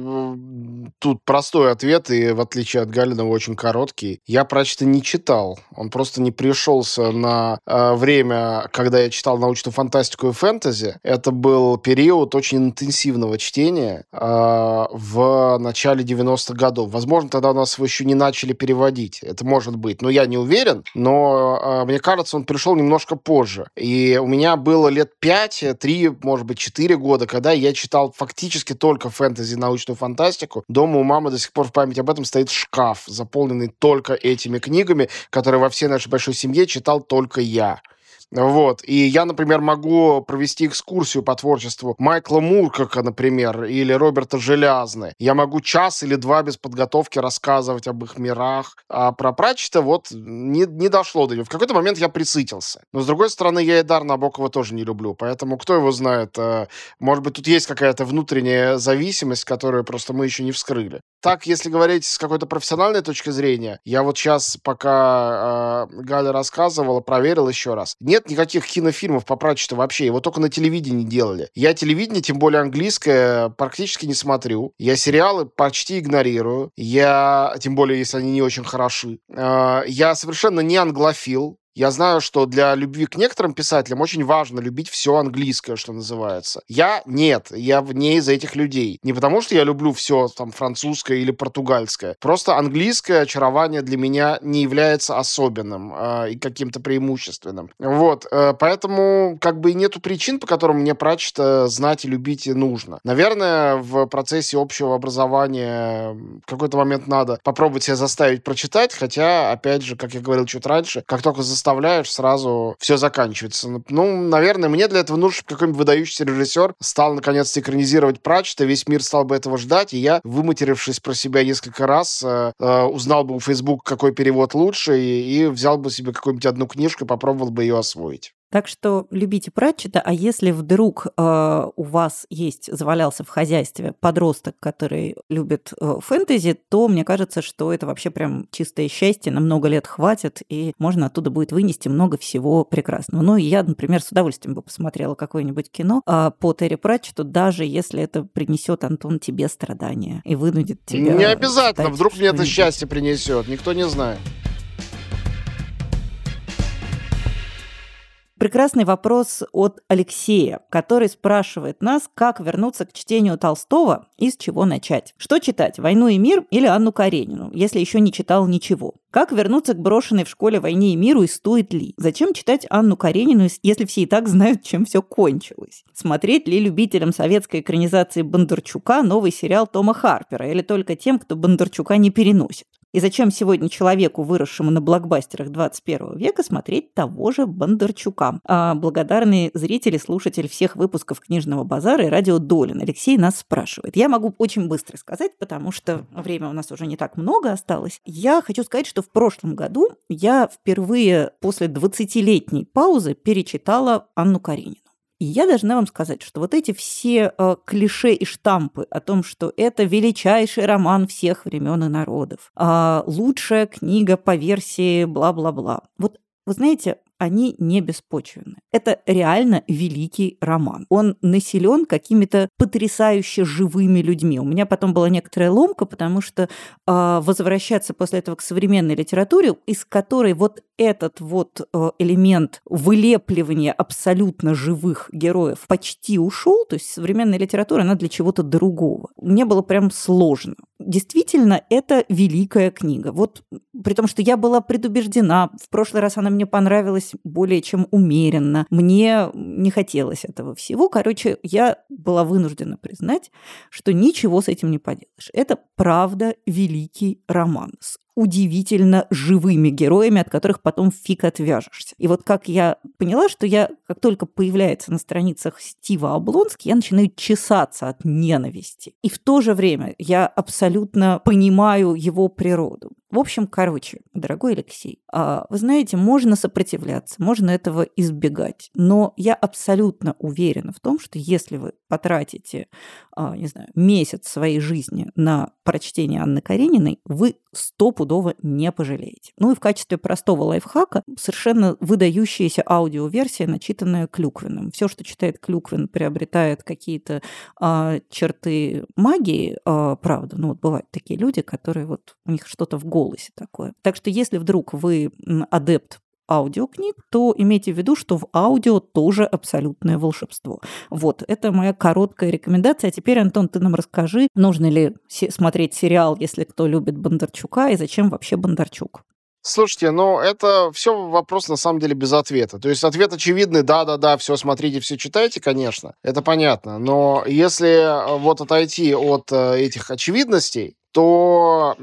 тут простой ответ, и в отличие от Галина очень короткий. Я прочто не читал. Он просто не пришелся на э, время, когда я читал научную фантастику и фэнтези. Это был период очень интенсивного чтения э, в начале 90-х годов. Возможно, тогда у нас его еще не начали переводить. Это может быть. Но я не уверен. Но э, мне кажется, он пришел немножко позже. И у меня было лет 5, 3, может быть, 4 года, когда я читал фактически практически только фэнтези, научную фантастику. Дома у мамы до сих пор в память об этом стоит шкаф, заполненный только этими книгами, которые во всей нашей большой семье читал только я. Вот. И я, например, могу провести экскурсию по творчеству Майкла Муркака, например, или Роберта Желязны. Я могу час или два без подготовки рассказывать об их мирах. А про Пратчета вот не, не дошло до него. В какой-то момент я присытился. Но, с другой стороны, я и Дар Набокова тоже не люблю. Поэтому кто его знает? Э, может быть, тут есть какая-то внутренняя зависимость, которую просто мы еще не вскрыли. Так, если говорить с какой-то профессиональной точки зрения, я вот сейчас, пока э, Галя рассказывала, проверил еще раз. Нет никаких кинофильмов по Пратчету вообще. Его только на телевидении делали. Я телевидение, тем более английское, практически не смотрю. Я сериалы почти игнорирую. Я, тем более, если они не очень хороши. А, я совершенно не англофил. Я знаю, что для любви к некоторым писателям очень важно любить все английское, что называется. Я нет, я вне из этих людей. Не потому, что я люблю все там французское или португальское. Просто английское очарование для меня не является особенным э, и каким-то преимущественным. Вот, э, поэтому как бы и нету причин, по которым мне прачета знать и любить и нужно. Наверное, в процессе общего образования в какой-то момент надо попробовать себя заставить прочитать, хотя, опять же, как я говорил чуть раньше, как только заставляешь, сразу все заканчивается. Ну, наверное, мне для этого нужен какой-нибудь выдающийся режиссер стал наконец-то экранизировать Пратчета, весь мир стал бы этого ждать, и я, выматерившись про себя несколько раз, э, э, узнал бы у Facebook, какой перевод лучше, и, и взял бы себе какую-нибудь одну книжку и попробовал бы ее освоить. Так что любите Пратчета, а если вдруг э, у вас есть, завалялся в хозяйстве подросток, который любит э, фэнтези, то мне кажется, что это вообще прям чистое счастье, на много лет хватит, и можно оттуда будет вынести много всего прекрасного. Ну, я, например, с удовольствием бы посмотрела какое-нибудь кино э, по Терри Пратчету, даже если это принесет, Антон, тебе страдания и вынудит тебя... Не обязательно, вдруг мне это счастье принесет, никто не знает. Прекрасный вопрос от Алексея, который спрашивает нас, как вернуться к чтению Толстого и с чего начать. Что читать, «Войну и мир» или Анну Каренину, если еще не читал ничего? Как вернуться к брошенной в школе «Войне и миру» и стоит ли? Зачем читать Анну Каренину, если все и так знают, чем все кончилось? Смотреть ли любителям советской экранизации Бондарчука новый сериал Тома Харпера или только тем, кто Бондарчука не переносит? И зачем сегодня человеку, выросшему на блокбастерах 21 века, смотреть того же Бондарчука? А благодарный зритель и слушатель всех выпусков «Книжного базара» и радио Долин Алексей нас спрашивает. Я могу очень быстро сказать, потому что время у нас уже не так много осталось. Я хочу сказать, что в прошлом году я впервые после 20-летней паузы перечитала Анну Каренину. И я должна вам сказать, что вот эти все э, клише и штампы о том, что это величайший роман всех времен и народов, э, лучшая книга по версии бла-бла-бла. Вот вы знаете, они не беспочвенны. Это реально великий роман. Он населен какими-то потрясающе живыми людьми. У меня потом была некоторая ломка, потому что э, возвращаться после этого к современной литературе, из которой вот этот вот э, элемент вылепливания абсолютно живых героев почти ушел, то есть современная литература, она для чего-то другого. Мне было прям сложно. Действительно, это великая книга. Вот при том, что я была предубеждена. В прошлый раз она мне понравилась более чем умеренно. Мне не хотелось этого всего. Короче, я была вынуждена признать, что ничего с этим не поделаешь. Это правда великий роман с удивительно живыми героями, от которых потом фиг отвяжешься. И вот как я поняла, что я, как только появляется на страницах Стива Облонский, я начинаю чесаться от ненависти. И в то же время я абсолютно понимаю его природу. В общем, короче, дорогой Алексей, а, вы знаете, можно сопротивляться, можно этого избегать, но я абсолютно уверена в том, что если вы потратите, а, не знаю, месяц своей жизни на прочтение Анны Карениной, вы стопудово не пожалеете. Ну и в качестве простого лайфхака совершенно выдающаяся аудиоверсия, начитанная Клюквиным. Все, что читает Клюквин, приобретает какие-то а, черты магии, а, правда. Ну вот бывают такие люди, которые вот у них что-то в голосе такое. Так что если вдруг вы адепт аудиокниг, то имейте в виду, что в аудио тоже абсолютное волшебство. Вот, это моя короткая рекомендация. А теперь, Антон, ты нам расскажи, нужно ли смотреть сериал, если кто любит Бондарчука, и зачем вообще Бондарчук? Слушайте, ну это все вопрос на самом деле без ответа. То есть ответ очевидный, да-да-да, все смотрите, все читайте, конечно, это понятно. Но если э, вот отойти от э, этих очевидностей, то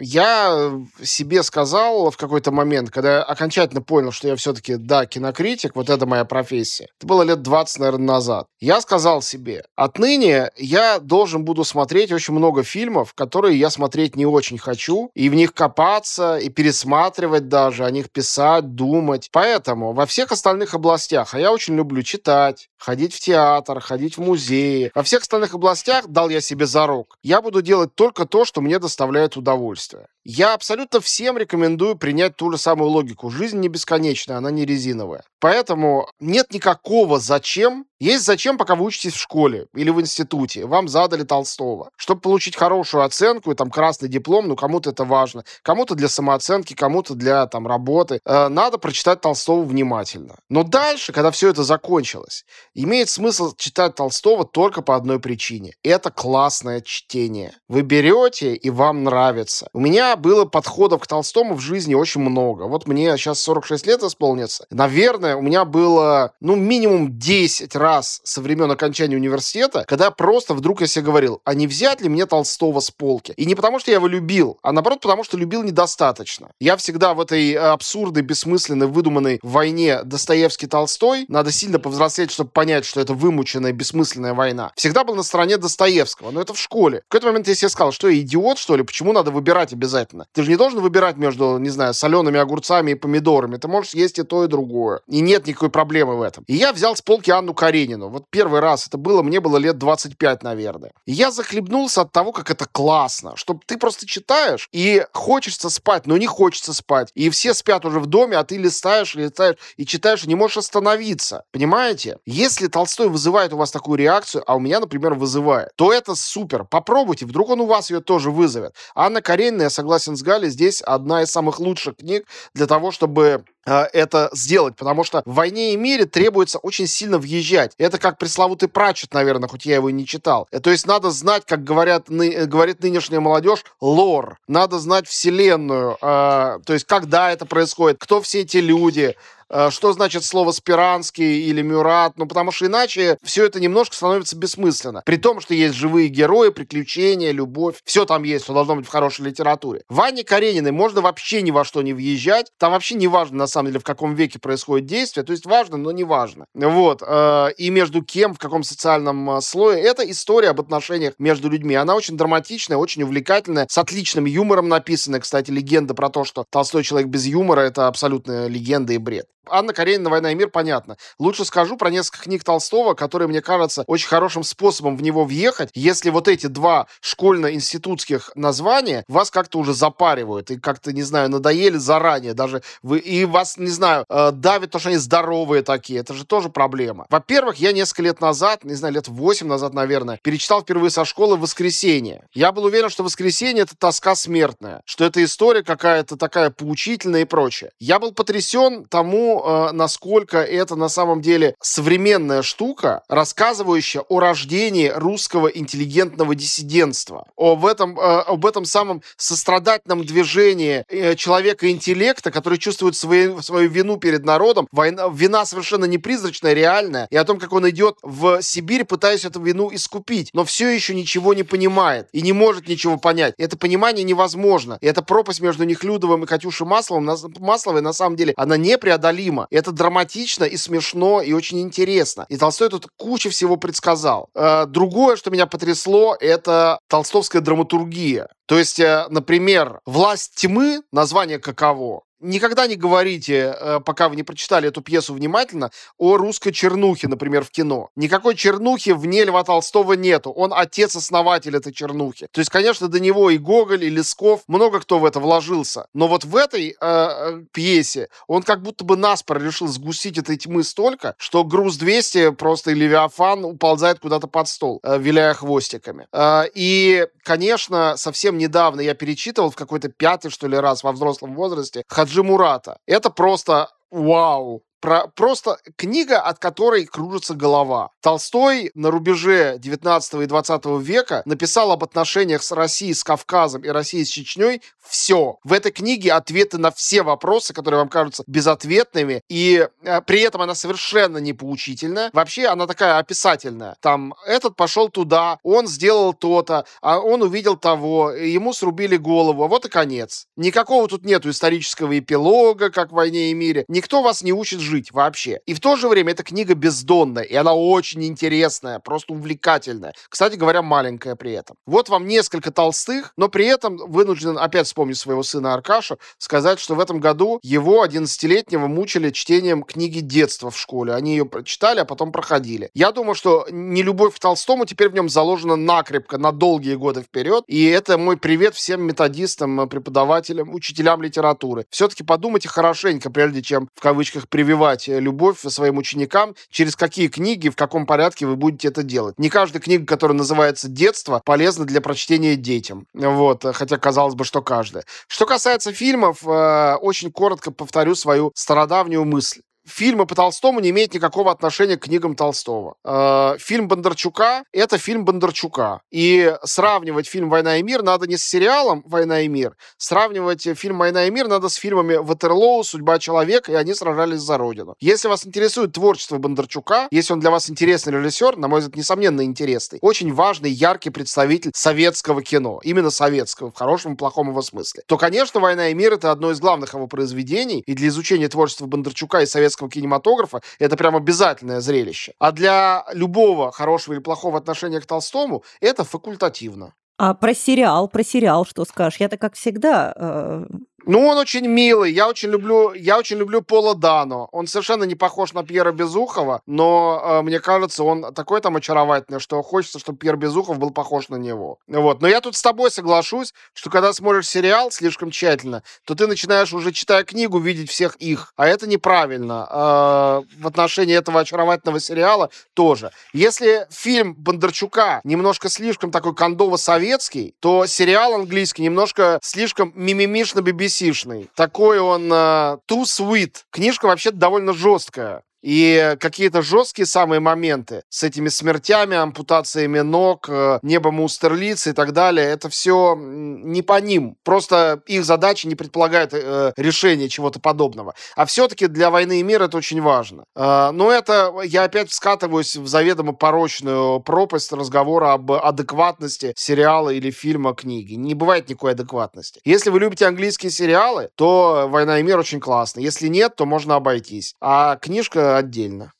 я себе сказал в какой-то момент, когда я окончательно понял, что я все-таки, да, кинокритик, вот это моя профессия. Это было лет 20, наверное, назад. Я сказал себе, отныне я должен буду смотреть очень много фильмов, которые я смотреть не очень хочу, и в них копаться, и пересматривать даже, о них писать, думать. Поэтому во всех остальных областях, а я очень люблю читать, ходить в театр, ходить в музеи, во всех остальных областях дал я себе зарок. Я буду делать только то, что мне доставляет удовольствие. Я абсолютно всем рекомендую принять ту же самую логику. Жизнь не бесконечная, она не резиновая. Поэтому нет никакого зачем. Есть зачем, пока вы учитесь в школе или в институте. Вам задали Толстого. Чтобы получить хорошую оценку и там красный диплом, ну кому-то это важно. Кому-то для самооценки, кому-то для там работы. Э, надо прочитать Толстого внимательно. Но дальше, когда все это закончилось, имеет смысл читать Толстого только по одной причине. Это классное чтение. Вы берете и вам нравится. У меня было подходов к Толстому в жизни очень много. Вот мне сейчас 46 лет исполнится. Наверное, у меня было, ну, минимум 10 раз со времен окончания университета, когда просто вдруг я себе говорил, а не взять ли мне Толстого с полки? И не потому, что я его любил, а наоборот, потому что любил недостаточно. Я всегда в этой абсурдной, бессмысленной, выдуманной войне Достоевский-Толстой, надо сильно повзрослеть, чтобы понять, что это вымученная, бессмысленная война, всегда был на стороне Достоевского. Но это в школе. В какой-то момент я себе сказал, что я идиот, что ли, почему надо выбирать обязательно. Ты же не должен выбирать между, не знаю, солеными огурцами и помидорами. Ты можешь есть и то, и другое. И нет никакой проблемы в этом. И я взял с полки Анну Каренину. Вот первый раз это было, мне было лет 25, наверное. И я захлебнулся от того, как это классно. Что ты просто читаешь, и хочется спать, но не хочется спать. И все спят уже в доме, а ты листаешь, листаешь и читаешь, и не можешь остановиться. Понимаете? Если Толстой вызывает у вас такую реакцию, а у меня, например, вызывает, то это супер. Попробуйте, вдруг он у вас ее тоже вызовет. Анна Каренина, я согласен с Галей, здесь одна из самых лучших книг для того, чтобы это сделать, потому что в «Войне и мире» требуется очень сильно въезжать. Это как пресловутый Прачет, наверное, хоть я его и не читал. То есть надо знать, как говорят, ны, говорит нынешняя молодежь, лор. Надо знать вселенную, э, то есть когда это происходит, кто все эти люди, Э, что значит слово «спиранский» или «мюрат», ну, потому что иначе все это немножко становится бессмысленно. При том, что есть живые герои, приключения, любовь, все там есть, что должно быть в хорошей литературе. Ване Карениной можно вообще ни во что не въезжать, там вообще не важно, на самом деле, в каком веке происходит действие, то есть важно, но не важно. Вот. Э, и между кем, в каком социальном э, слое. Это история об отношениях между людьми. Она очень драматичная, очень увлекательная, с отличным юмором написана. Кстати, легенда про то, что Толстой человек без юмора, это абсолютная легенда и бред. Анна Каренина «Война и мир» понятно. Лучше скажу про несколько книг Толстого, которые, мне кажется, очень хорошим способом в него въехать, если вот эти два школьно-институтских названия вас как-то уже запаривают и как-то, не знаю, надоели заранее даже. Вы, и вас, не знаю, э, давит то, что они здоровые такие. Это же тоже проблема. Во-первых, я несколько лет назад, не знаю, лет 8 назад, наверное, перечитал впервые со школы «Воскресенье». Я был уверен, что «Воскресенье» — это тоска смертная, что это история какая-то такая поучительная и прочее. Я был потрясен тому, э, насколько это на самом деле современная штука, рассказывающая о рождении русского интеллигентного диссидентства, об этом, э, об этом самом сострадательном движении э, человека интеллекта, который чувствует свою, свою вину перед народом, война, вина совершенно не призрачная, реальная, и о том, как он идет в Сибирь, пытаясь эту вину искупить, но все еще ничего не понимает и не может ничего понять. Это понимание невозможно. И эта пропасть между Нехлюдовым и Катюшей Масловым, Масловой, на самом деле, она непреодолима неповторимо. Это драматично и смешно, и очень интересно. И Толстой тут кучу всего предсказал. Э, другое, что меня потрясло, это толстовская драматургия. То есть, э, например, «Власть тьмы», название каково, никогда не говорите, э, пока вы не прочитали эту пьесу внимательно, о русской чернухе, например, в кино. Никакой чернухи вне Льва Толстого нету. Он отец-основатель этой чернухи. То есть, конечно, до него и Гоголь, и Лесков, много кто в это вложился. Но вот в этой э, э пьесе он как будто бы наспор решил сгустить этой тьмы столько, что груз 200 просто и Левиафан уползает куда-то под стол, э, виляя хвостиками. Э, и, конечно, совсем недавно я перечитывал в какой-то пятый, что ли, раз во взрослом возрасте Хаджи Мурата. Это просто вау. Про, просто книга, от которой кружится голова. Толстой на рубеже 19 и 20 века написал об отношениях с Россией, с Кавказом и Россией с Чечней все. В этой книге ответы на все вопросы, которые вам кажутся безответными, и э, при этом она совершенно не поучительная. Вообще она такая описательная. Там этот пошел туда, он сделал то-то, а он увидел того, ему срубили голову, а вот и конец. Никакого тут нету исторического эпилога, как в «Войне и мире». Никто вас не учит жить жить вообще. И в то же время эта книга бездонная, и она очень интересная, просто увлекательная. Кстати говоря, маленькая при этом. Вот вам несколько толстых, но при этом вынужден опять вспомнить своего сына Аркашу, сказать, что в этом году его 11-летнего мучили чтением книги детства в школе. Они ее прочитали, а потом проходили. Я думаю, что не любовь к Толстому теперь в нем заложена накрепко на долгие годы вперед. И это мой привет всем методистам, преподавателям, учителям литературы. Все-таки подумайте хорошенько, прежде чем в кавычках прививать прививать э, любовь своим ученикам, через какие книги, в каком порядке вы будете это делать. Не каждая книга, которая называется «Детство», полезна для прочтения детям. Вот, хотя казалось бы, что каждая. Что касается фильмов, э, очень коротко повторю свою стародавнюю мысль фильмы по Толстому не имеют никакого отношения к книгам Толстого. Э, фильм Бондарчука — это фильм Бондарчука. И сравнивать фильм «Война и мир» надо не с сериалом «Война и мир». Сравнивать фильм «Война и мир» надо с фильмами «Ватерлоу», «Судьба человека», и они сражались за Родину. Если вас интересует творчество Бондарчука, если он для вас интересный режиссер, на мой взгляд, несомненно интересный, очень важный, яркий представитель советского кино, именно советского, в хорошем и плохом его смысле, то, конечно, «Война и мир» — это одно из главных его произведений, и для изучения творчества Бондарчука и советского советского кинематографа это прям обязательное зрелище. А для любого хорошего или плохого отношения к Толстому это факультативно. А про сериал, про сериал что скажешь? Я-то, как всегда, э, ну, он очень милый. Я очень люблю, я очень люблю Пола Дано. Он совершенно не похож на Пьера Безухова, но э, мне кажется, он такой там очаровательный, что хочется, чтобы Пьер Безухов был похож на него. Вот. Но я тут с тобой соглашусь, что когда смотришь сериал слишком тщательно, то ты начинаешь уже, читая книгу, видеть всех их. А это неправильно. Э, в отношении этого очаровательного сериала тоже. Если фильм Бондарчука немножко слишком такой кондово-советский, то сериал английский немножко слишком мимимишно Экспрессивный. Такой он uh, too sweet. Книжка вообще довольно жесткая. И какие-то жесткие самые моменты с этими смертями, ампутациями ног, э, небом Устерлиц и так далее, это все не по ним. Просто их задача не предполагает э, решения чего-то подобного. А все-таки для войны и мира это очень важно. Э, но это я опять скатываюсь в заведомо порочную пропасть разговора об адекватности сериала или фильма, книги. Не бывает никакой адекватности. Если вы любите английские сериалы, то «Война и мир» очень классно. Если нет, то можно обойтись. А книжка отдельно.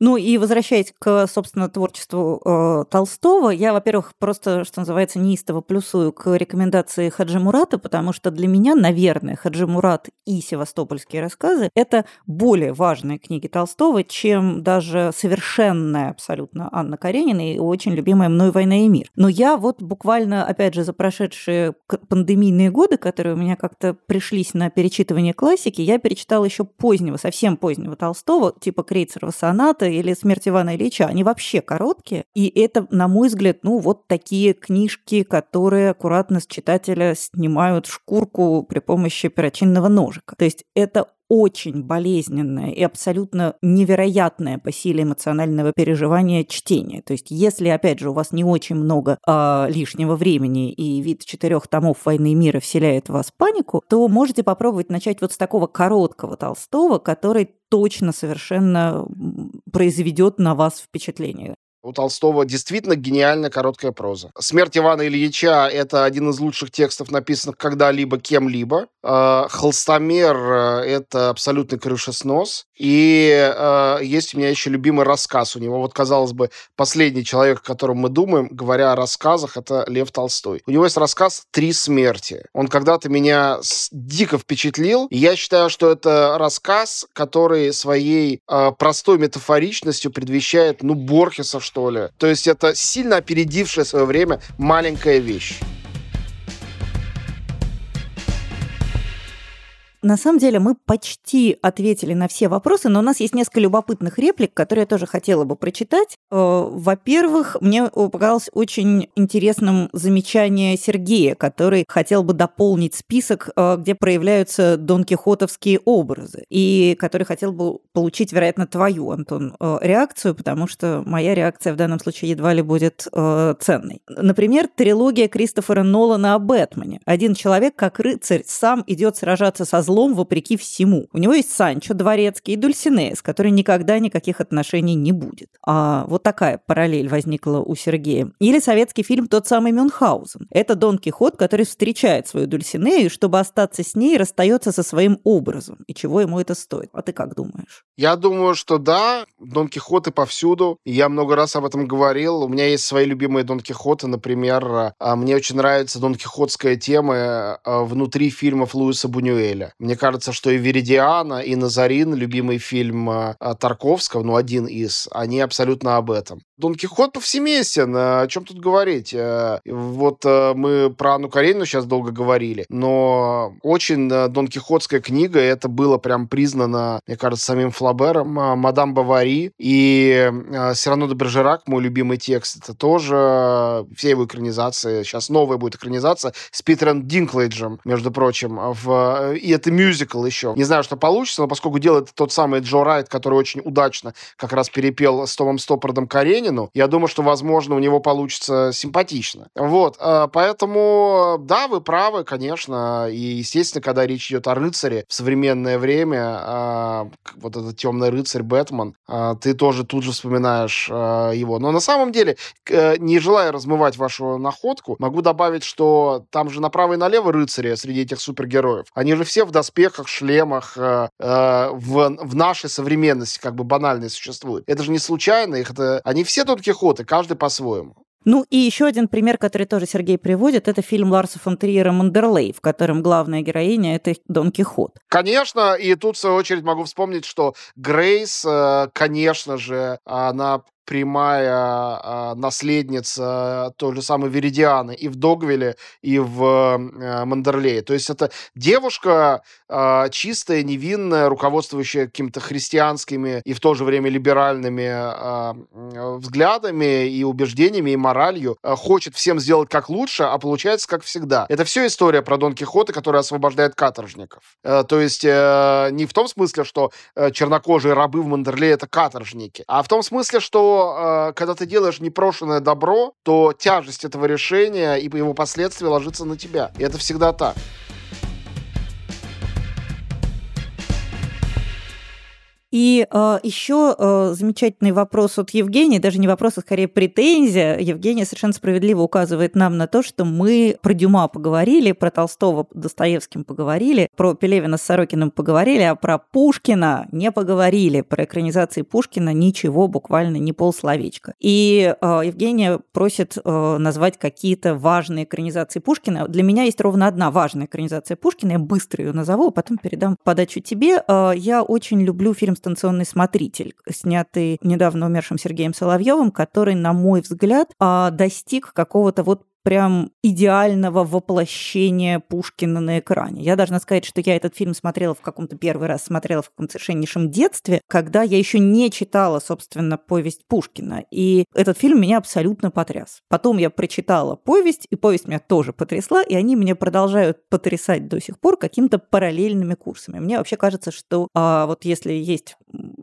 Ну и возвращаясь к, собственно, творчеству э, Толстого, я, во-первых, просто, что называется, неистово плюсую к рекомендации Хаджи Мурата, потому что для меня, наверное, Хаджи Мурат и «Севастопольские рассказы» — это более важные книги Толстого, чем даже совершенная абсолютно Анна Каренина и очень любимая мной «Война и мир». Но я вот буквально, опять же, за прошедшие пандемийные годы, которые у меня как-то пришлись на перечитывание классики, я перечитала еще позднего, совсем позднего Толстого, типа Крейцерова соната или «Смерть Ивана Ильича», они вообще короткие. И это, на мой взгляд, ну вот такие книжки, которые аккуратно с читателя снимают шкурку при помощи перочинного ножика. То есть это очень болезненное и абсолютно невероятное по силе эмоционального переживания чтение. То есть, если, опять же, у вас не очень много э, лишнего времени и вид четырех томов «Войны и мира» вселяет в вас панику, то можете попробовать начать вот с такого короткого Толстого, который точно совершенно произведет на вас впечатление. У Толстого действительно гениальная короткая проза. «Смерть Ивана Ильича» — это один из лучших текстов, написанных когда-либо кем-либо. А, «Холстомер» — это абсолютный крышеснос. И э, есть у меня еще любимый рассказ у него. Вот, казалось бы, последний человек, о котором мы думаем, говоря о рассказах, это Лев Толстой. У него есть рассказ «Три смерти». Он когда-то меня дико впечатлил. И я считаю, что это рассказ, который своей э, простой метафоричностью предвещает, ну, Борхеса, что ли. То есть это сильно опередившая свое время маленькая вещь. На самом деле мы почти ответили на все вопросы, но у нас есть несколько любопытных реплик, которые я тоже хотела бы прочитать. Э, во-первых, мне показалось очень интересным замечание Сергея, который хотел бы дополнить список, э, где проявляются донкихотовские образы, и который хотел бы получить, вероятно, твою, Антон, э, реакцию, потому что моя реакция в данном случае едва ли будет ценной. Например, трилогия Кристофера Нолана о Бэтмене. Один человек, как рыцарь, сам идет сражаться со злом вопреки всему. У него есть Санчо Дворецкий и Дульсинея, с которой никогда никаких отношений не будет. А вот такая параллель возникла у Сергея. Или советский фильм «Тот самый Мюнхгаузен». Это Дон Кихот, который встречает свою Дульсинею чтобы остаться с ней, расстается со своим образом. И чего ему это стоит? А ты как думаешь? Я думаю, что да, Дон Кихоты повсюду. Я много раз об этом говорил. У меня есть свои любимые Дон Кихоты, например, а, мне очень нравится Дон Кихотская тема а, внутри фильмов Луиса Бунюэля. Мне кажется, что и «Веридиана», и «Назарин», любимый фильм э, Тарковского, ну, один из, они абсолютно об этом. Дон Кихот повсеместен, э, о чем тут говорить? Э, вот мы про Анну Каренину сейчас долго говорили, но очень Дон Кихотская книга, это было прям признано, мне кажется, самим Флабером, Мадам Бавари и Сирано де Бержерак, мой любимый текст, это тоже все его экранизации, сейчас новая будет экранизация с Питером Динклейджем, между прочим, в... и это это мюзикл еще. Не знаю, что получится, но поскольку делает тот самый Джо Райт, который очень удачно как раз перепел с Томом Стоппардом Каренину, я думаю, что, возможно, у него получится симпатично. Вот, а, поэтому, да, вы правы, конечно, и, естественно, когда речь идет о рыцаре в современное время, а, вот этот темный рыцарь Бэтмен, а, ты тоже тут же вспоминаешь его. Но на самом деле, не желая размывать вашу находку, могу добавить, что там же направо и налево рыцари среди этих супергероев. Они же все в доспехах, шлемах э, э, в, в нашей современности как бы банальные существуют. Это же не случайно, их это, они все Дон Кихоты, каждый по-своему. Ну и еще один пример, который тоже Сергей приводит, это фильм Ларса фон Триера «Мандерлей», в котором главная героиня — это Дон Кихот. Конечно, и тут, в свою очередь, могу вспомнить, что Грейс, э, конечно же, она прямая э, наследница той же самой Веридианы и в Догвиле, и в э, Мандерлее. То есть это девушка э, чистая, невинная, руководствующая какими-то христианскими и в то же время либеральными э, взглядами и убеждениями, и моралью, э, хочет всем сделать как лучше, а получается как всегда. Это все история про Дон Кихота, который освобождает каторжников. Э, то есть э, не в том смысле, что чернокожие рабы в Мандерлее это каторжники, а в том смысле, что э, когда ты делаешь непрошенное добро, то тяжесть этого решения и его последствия ложится на тебя. И это всегда так. И э, еще э, замечательный вопрос от Евгения, даже не вопрос, а скорее претензия. Евгения совершенно справедливо указывает нам на то, что мы про Дюма поговорили, про Толстого Достоевским поговорили, про Пелевина с Сорокиным поговорили, а про Пушкина не поговорили. Про экранизации Пушкина ничего, буквально не полсловечка. И э, Евгения просит э, назвать какие-то важные экранизации Пушкина. Для меня есть ровно одна важная экранизация Пушкина, я быстро ее назову, а потом передам подачу тебе. Э, я очень люблю фильм «Станционный смотритель», снятый недавно умершим Сергеем Соловьевым, который, на мой взгляд, а, достиг какого-то вот прям идеального воплощения Пушкина на экране. Я должна сказать, что я этот фильм смотрела в каком-то первый раз, смотрела в каком-то совершеннейшем детстве, когда я еще не читала, собственно, повесть Пушкина. И этот фильм меня абсолютно потряс. Потом я прочитала повесть, и повесть меня тоже потрясла, и они меня продолжают потрясать до сих пор какими-то параллельными курсами. Мне вообще кажется, что а, вот если есть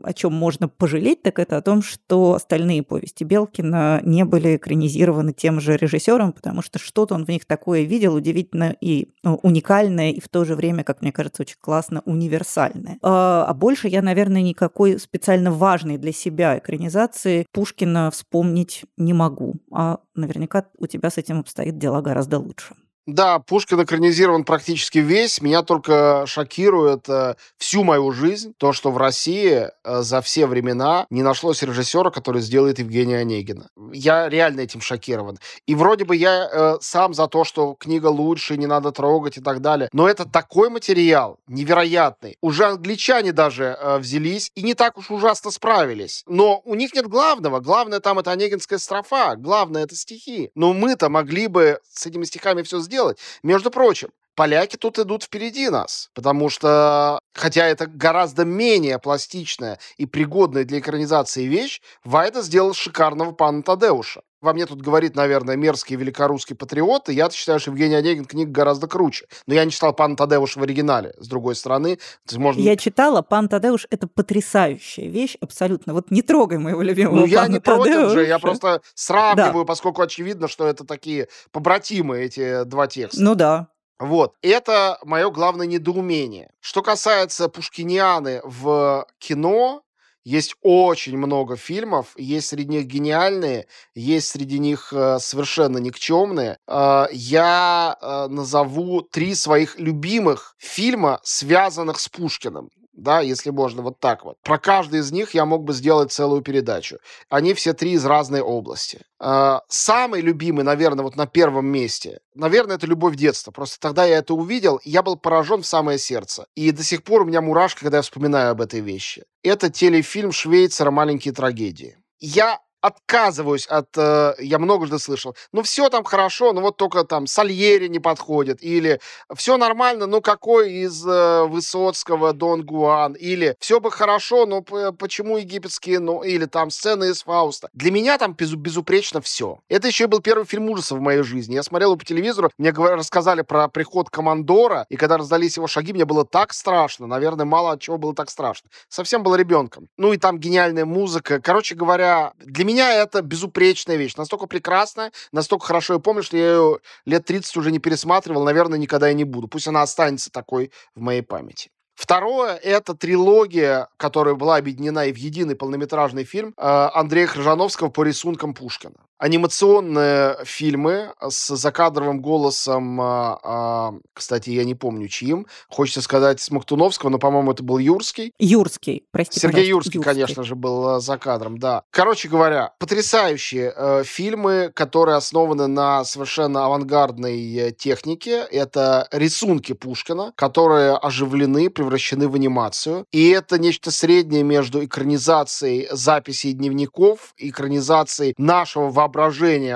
о чем можно пожалеть, так это о том, что остальные повести Белкина не были экранизированы тем же режиссером, потому что что-то он в них такое видел удивительно и ну, уникальное, и в то же время, как мне кажется, очень классно универсальное. А, а больше я, наверное, никакой специально важной для себя экранизации Пушкина вспомнить не могу. А наверняка у тебя с этим обстоит дела гораздо лучше. Да, Пушкин экранизирован практически весь. Меня только шокирует э, всю мою жизнь то, что в России э, за все времена не нашлось режиссера, который сделает Евгения Онегина. Я реально этим шокирован. И вроде бы я э, сам за то, что книга лучше, не надо трогать и так далее. Но это такой материал невероятный. Уже англичане даже э, взялись и не так уж ужасно справились. Но у них нет главного. Главное там это Онегинская строфа. Главное это стихи. Но мы-то могли бы с этими стихами все сделать сделать. Между прочим, поляки тут идут впереди нас, потому что, хотя это гораздо менее пластичная и пригодная для экранизации вещь, Вайда сделал шикарного пана Тадеуша. Во мне тут говорит, наверное, мерзкий великорусский патриот, и я считаю, что Евгений Онегин книга гораздо круче. Но я не читал «Пан Тадеуш» в оригинале, с другой стороны. Можно... Я читала «Пан Тадеуш» — это потрясающая вещь, абсолютно. Вот не трогай моего любимого Ну, я не Тадеуша. против же, я просто сравниваю, да. поскольку очевидно, что это такие побратимы, эти два текста. Ну да. Вот, это мое главное недоумение. Что касается Пушкинианы в кино, есть очень много фильмов, есть среди них гениальные, есть среди них э, совершенно никчемные. Э, я э, назову три своих любимых фильма, связанных с Пушкиным да, если можно вот так вот. Про каждый из них я мог бы сделать целую передачу. Они все три из разной области. Э, самый любимый, наверное, вот на первом месте, наверное, это «Любовь детства». Просто тогда я это увидел, и я был поражен в самое сердце. И до сих пор у меня мурашка, когда я вспоминаю об этой вещи. Это телефильм Швейцара «Маленькие трагедии». Я отказываюсь от... Э, я многожды слышал. Ну, все там хорошо, но вот только там Сальери не подходит. Или все нормально, ну, какой из э, Высоцкого Дон Гуан? Или все бы хорошо, но почему египетские... Ну, или там сцены из Фауста. Для меня там безу безупречно все. Это еще и был первый фильм ужасов в моей жизни. Я смотрел его по телевизору, мне рассказали про приход Командора, и когда раздались его шаги, мне было так страшно. Наверное, мало от чего было так страшно. Совсем был ребенком. Ну, и там гениальная музыка. Короче говоря, для меня это безупречная вещь. Настолько прекрасная, настолько хорошо я помню, что я ее лет 30 уже не пересматривал, наверное, никогда и не буду. Пусть она останется такой в моей памяти. Второе — это трилогия, которая была объединена и в единый полнометражный фильм э, Андрея Хржановского по рисункам Пушкина. Анимационные фильмы с закадровым голосом, а, а, кстати, я не помню чьим, хочется сказать Смоктуновского, но, по-моему, это был Юрский. Юрский, прости, Сергей Юрский, Юрский, конечно же, был а, за кадром, да. Короче говоря, потрясающие э, фильмы, которые основаны на совершенно авангардной технике. Это рисунки Пушкина, которые оживлены, превращены в анимацию. И это нечто среднее между экранизацией записей дневников, экранизацией нашего воображения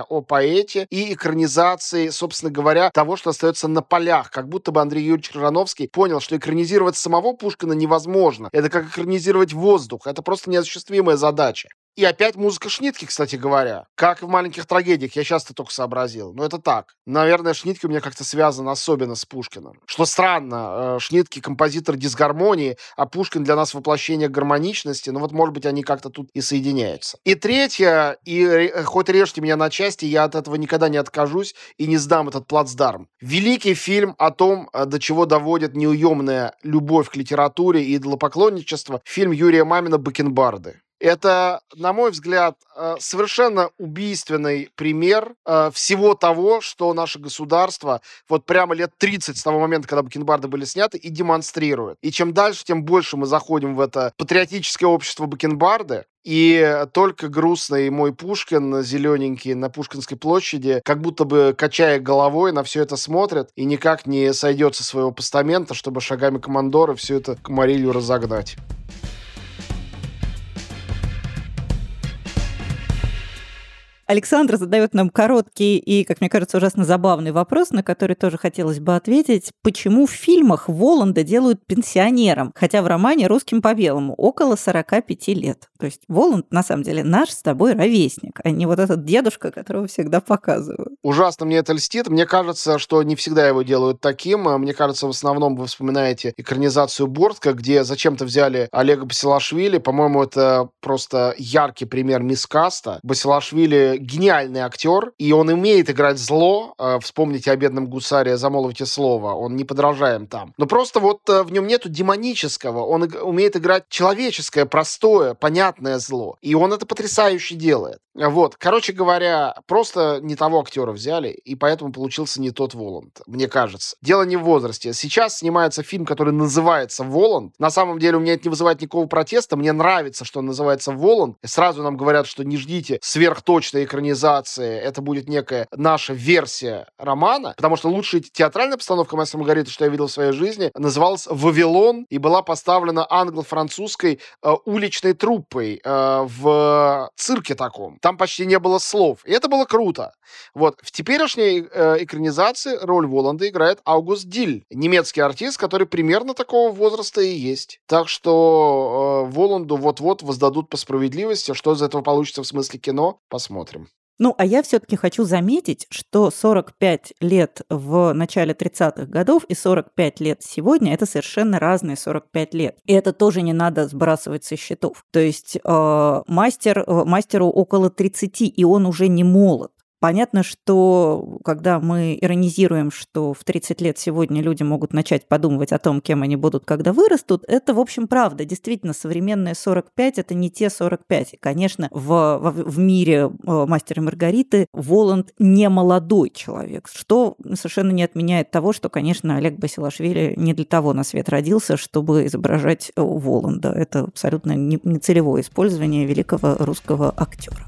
о поэте и экранизацией, собственно говоря, того, что остается на полях. Как будто бы Андрей Юрьевич Крыжановский понял, что экранизировать самого Пушкина невозможно. Это как экранизировать воздух. Это просто неосуществимая задача. И опять музыка Шнитки, кстати говоря. Как и в «Маленьких трагедиях», я часто только сообразил. Но это так. Наверное, Шнитки у меня как-то связан особенно с Пушкиным. Что странно, э, Шнитки — композитор дисгармонии, а Пушкин для нас воплощение гармоничности. Ну вот, может быть, они как-то тут и соединяются. И третье, и э, хоть режьте меня на части, я от этого никогда не откажусь и не сдам этот плацдарм. Великий фильм о том, э, до чего доводит неуемная любовь к литературе и идолопоклонничество. Фильм Юрия Мамина «Бакенбарды». Это, на мой взгляд, э, совершенно убийственный пример э, всего того, что наше государство вот прямо лет 30 с того момента, когда бакенбарды были сняты, и демонстрирует. И чем дальше, тем больше мы заходим в это патриотическое общество бакенбарды, и только грустный мой Пушкин, зелененький, на Пушкинской площади, как будто бы, качая головой, на все это смотрит и никак не сойдет со своего постамента, чтобы шагами командора все это к Марилью разогнать. Александр задает нам короткий и, как мне кажется, ужасно забавный вопрос, на который тоже хотелось бы ответить. Почему в фильмах Воланда делают пенсионером, хотя в романе «Русским по белому» около 45 лет? То есть Воланд, на самом деле, наш с тобой ровесник, а не вот этот дедушка, которого всегда показывают. Ужасно мне это льстит. Мне кажется, что не всегда его делают таким. Мне кажется, в основном вы вспоминаете экранизацию Бортка, где зачем-то взяли Олега Басилашвили. По-моему, это просто яркий пример мискаста. Басилашвили гениальный актер, и он умеет играть зло. Э, вспомните о бедном гусаре, замолвите слово, он не подражаем там. Но просто вот э, в нем нету демонического, он умеет играть человеческое, простое, понятное зло. И он это потрясающе делает. Вот, короче говоря, просто не того актера взяли, и поэтому получился не тот Воланд, мне кажется. Дело не в возрасте. Сейчас снимается фильм, который называется «Воланд». На самом деле у меня это не вызывает никакого протеста. Мне нравится, что он называется «Воланд». И сразу нам говорят, что не ждите сверхточной экранизации. Это будет некая наша версия романа, потому что лучшая театральная постановка «Мастер Маргариты», что я видел в своей жизни, называлась «Вавилон» и была поставлена англо-французской э, уличной труппой э, в цирке таком. Там почти не было слов. И это было круто. Вот. В теперешней э, экранизации роль Воланда играет Аугуст Диль, немецкий артист, который примерно такого возраста и есть. Так что э, Воланду вот-вот воздадут по справедливости. Что из этого получится в смысле кино, посмотрим. Ну, а я все-таки хочу заметить, что 45 лет в начале 30-х годов и 45 лет сегодня – это совершенно разные 45 лет. И это тоже не надо сбрасывать со счетов. То есть э, мастер, э, мастеру около 30, и он уже не молод. Понятно, что когда мы иронизируем, что в 30 лет сегодня люди могут начать подумывать о том, кем они будут, когда вырастут, это, в общем, правда. Действительно, современные 45 – это не те 45. И, конечно, в, в, в мире э, «Мастера Маргариты» Воланд не молодой человек, что совершенно не отменяет того, что, конечно, Олег Басилашвили не для того на свет родился, чтобы изображать э, Воланда. Это абсолютно нецелевое использование великого русского актера.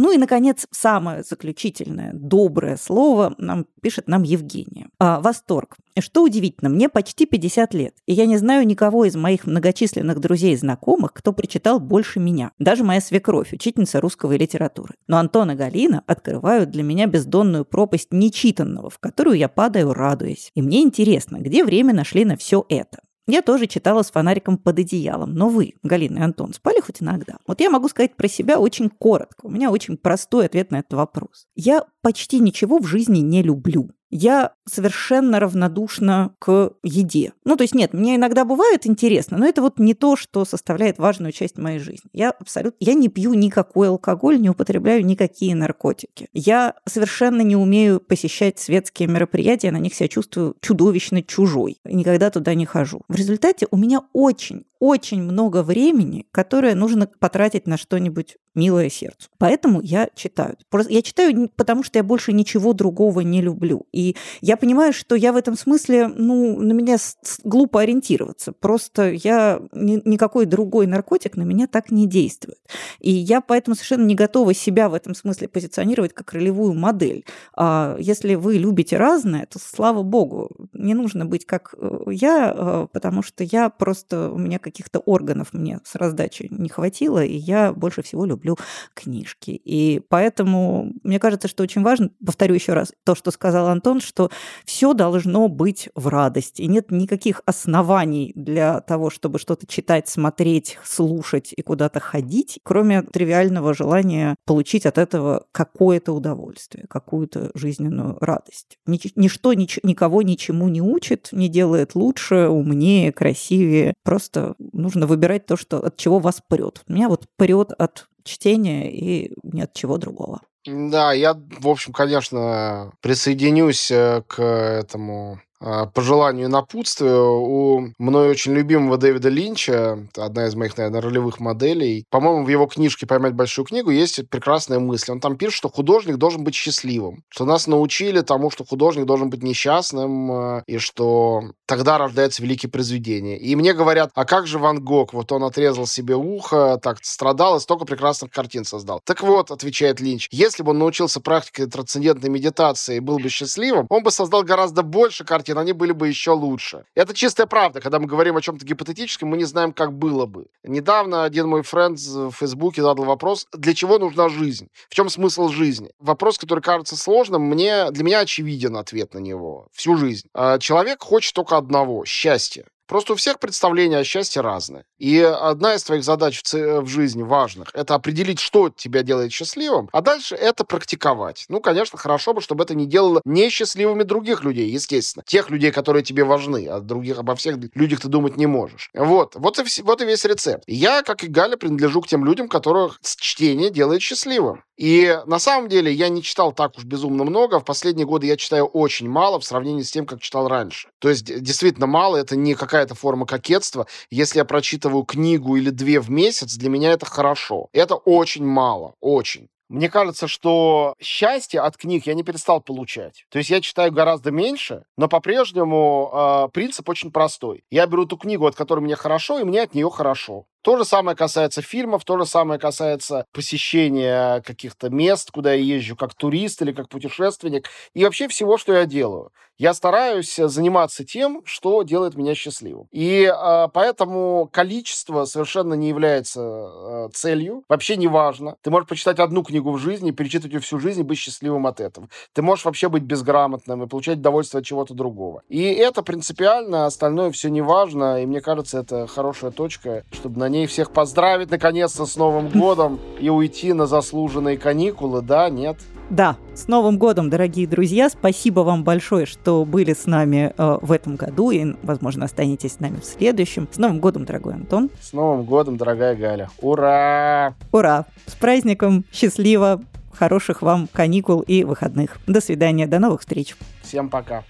Ну и, наконец, самое заключительное, доброе слово нам пишет нам Евгения. А, восторг. Что удивительно, мне почти 50 лет, и я не знаю никого из моих многочисленных друзей и знакомых, кто прочитал больше меня. Даже моя свекровь, учительница русского и литературы. Но Антон и Галина открывают для меня бездонную пропасть нечитанного, в которую я падаю, радуясь. И мне интересно, где время нашли на все это? Я тоже читала с фонариком под одеялом. Но вы, Галина и Антон, спали хоть иногда? Вот я могу сказать про себя очень коротко. У меня очень простой ответ на этот вопрос. Я почти ничего в жизни не люблю я совершенно равнодушна к еде. Ну, то есть нет, мне иногда бывает интересно, но это вот не то, что составляет важную часть моей жизни. Я абсолютно... Я не пью никакой алкоголь, не употребляю никакие наркотики. Я совершенно не умею посещать светские мероприятия, на них себя чувствую чудовищно чужой. Никогда туда не хожу. В результате у меня очень очень много времени, которое нужно потратить на что-нибудь милое сердцу. Поэтому я читаю. Просто я читаю, потому что я больше ничего другого не люблю. И я понимаю, что я в этом смысле, ну, на меня глупо ориентироваться. Просто я ни, никакой другой наркотик на меня так не действует. И я поэтому совершенно не готова себя в этом смысле позиционировать как ролевую модель. А если вы любите разное, то слава богу, не нужно быть как э, я, э, потому что я просто у меня каких-то органов мне с раздачи не хватило, и я больше всего люблю книжки. И поэтому мне кажется, что очень важно, повторю еще раз то, что сказал Антон, что все должно быть в радости. И нет никаких оснований для того, чтобы что-то читать, смотреть, слушать и куда-то ходить, кроме тривиального желания получить от этого какое-то удовольствие, какую-то жизненную радость. Ничто никого ничему не учит, не делает лучше, умнее, красивее. Просто нужно выбирать то, что, от чего вас прет. Меня вот прет от чтения и ни от чего другого. Да, я, в общем, конечно, присоединюсь э, к этому по желанию напутствия у мной очень любимого Дэвида Линча, одна из моих, наверное, ролевых моделей. По-моему, в его книжке «Поймать большую книгу» есть прекрасная мысль. Он там пишет, что художник должен быть счастливым. Что нас научили тому, что художник должен быть несчастным, а, и что тогда рождается великие произведения. И мне говорят, а как же Ван Гог? Вот он отрезал себе ухо, так страдал и столько прекрасных картин создал. Так вот, отвечает Линч, если бы он научился практике трансцендентной медитации и был бы счастливым, он бы создал гораздо больше картин, картин, они были бы еще лучше. Это чистая правда. Когда мы говорим о чем-то гипотетическом, мы не знаем, как было бы. Недавно один мой френд в Фейсбуке задал вопрос, для чего нужна жизнь? В чем смысл жизни? Вопрос, который кажется сложным, мне, для меня очевиден ответ на него. Всю жизнь. А человек хочет только одного – счастья. Просто у всех представления о счастье разные. И одна из твоих задач в, в жизни важных – это определить, что тебя делает счастливым, а дальше это практиковать. Ну, конечно, хорошо бы, чтобы это не делало несчастливыми других людей, естественно. Тех людей, которые тебе важны, а других, обо всех людях ты думать не можешь. Вот. Вот и, вот и весь рецепт. Я, как и Галя, принадлежу к тем людям, которых чтение делает счастливым. И на самом деле я не читал так уж безумно много. В последние годы я читаю очень мало в сравнении с тем, как читал раньше. То есть действительно мало, это не какая-то форма кокетства. Если я прочитываю книгу или две в месяц, для меня это хорошо. Это очень мало, очень. Мне кажется, что счастье от книг я не перестал получать. То есть я читаю гораздо меньше, но по-прежнему э, принцип очень простой. Я беру ту книгу, от которой мне хорошо, и мне от нее хорошо. То же самое касается фильмов, то же самое касается посещения каких-то мест, куда я езжу как турист или как путешественник, и вообще всего, что я делаю. Я стараюсь заниматься тем, что делает меня счастливым. И э, поэтому количество совершенно не является э, целью, вообще не важно. Ты можешь почитать одну книгу в жизни, перечитывать ее всю жизнь и быть счастливым от этого. Ты можешь вообще быть безграмотным и получать удовольствие от чего-то другого. И это принципиально, остальное все не важно, и мне кажется, это хорошая точка, чтобы на ней всех поздравить наконец-то с Новым годом и уйти на заслуженные каникулы, да, нет? Да, с Новым годом, дорогие друзья! Спасибо вам большое, что были с нами э, в этом году и, возможно, останетесь с нами в следующем. С Новым годом, дорогой Антон! С Новым годом, дорогая Галя! Ура! Ура! С праздником! Счастливо! Хороших вам каникул и выходных. До свидания, до новых встреч! Всем пока!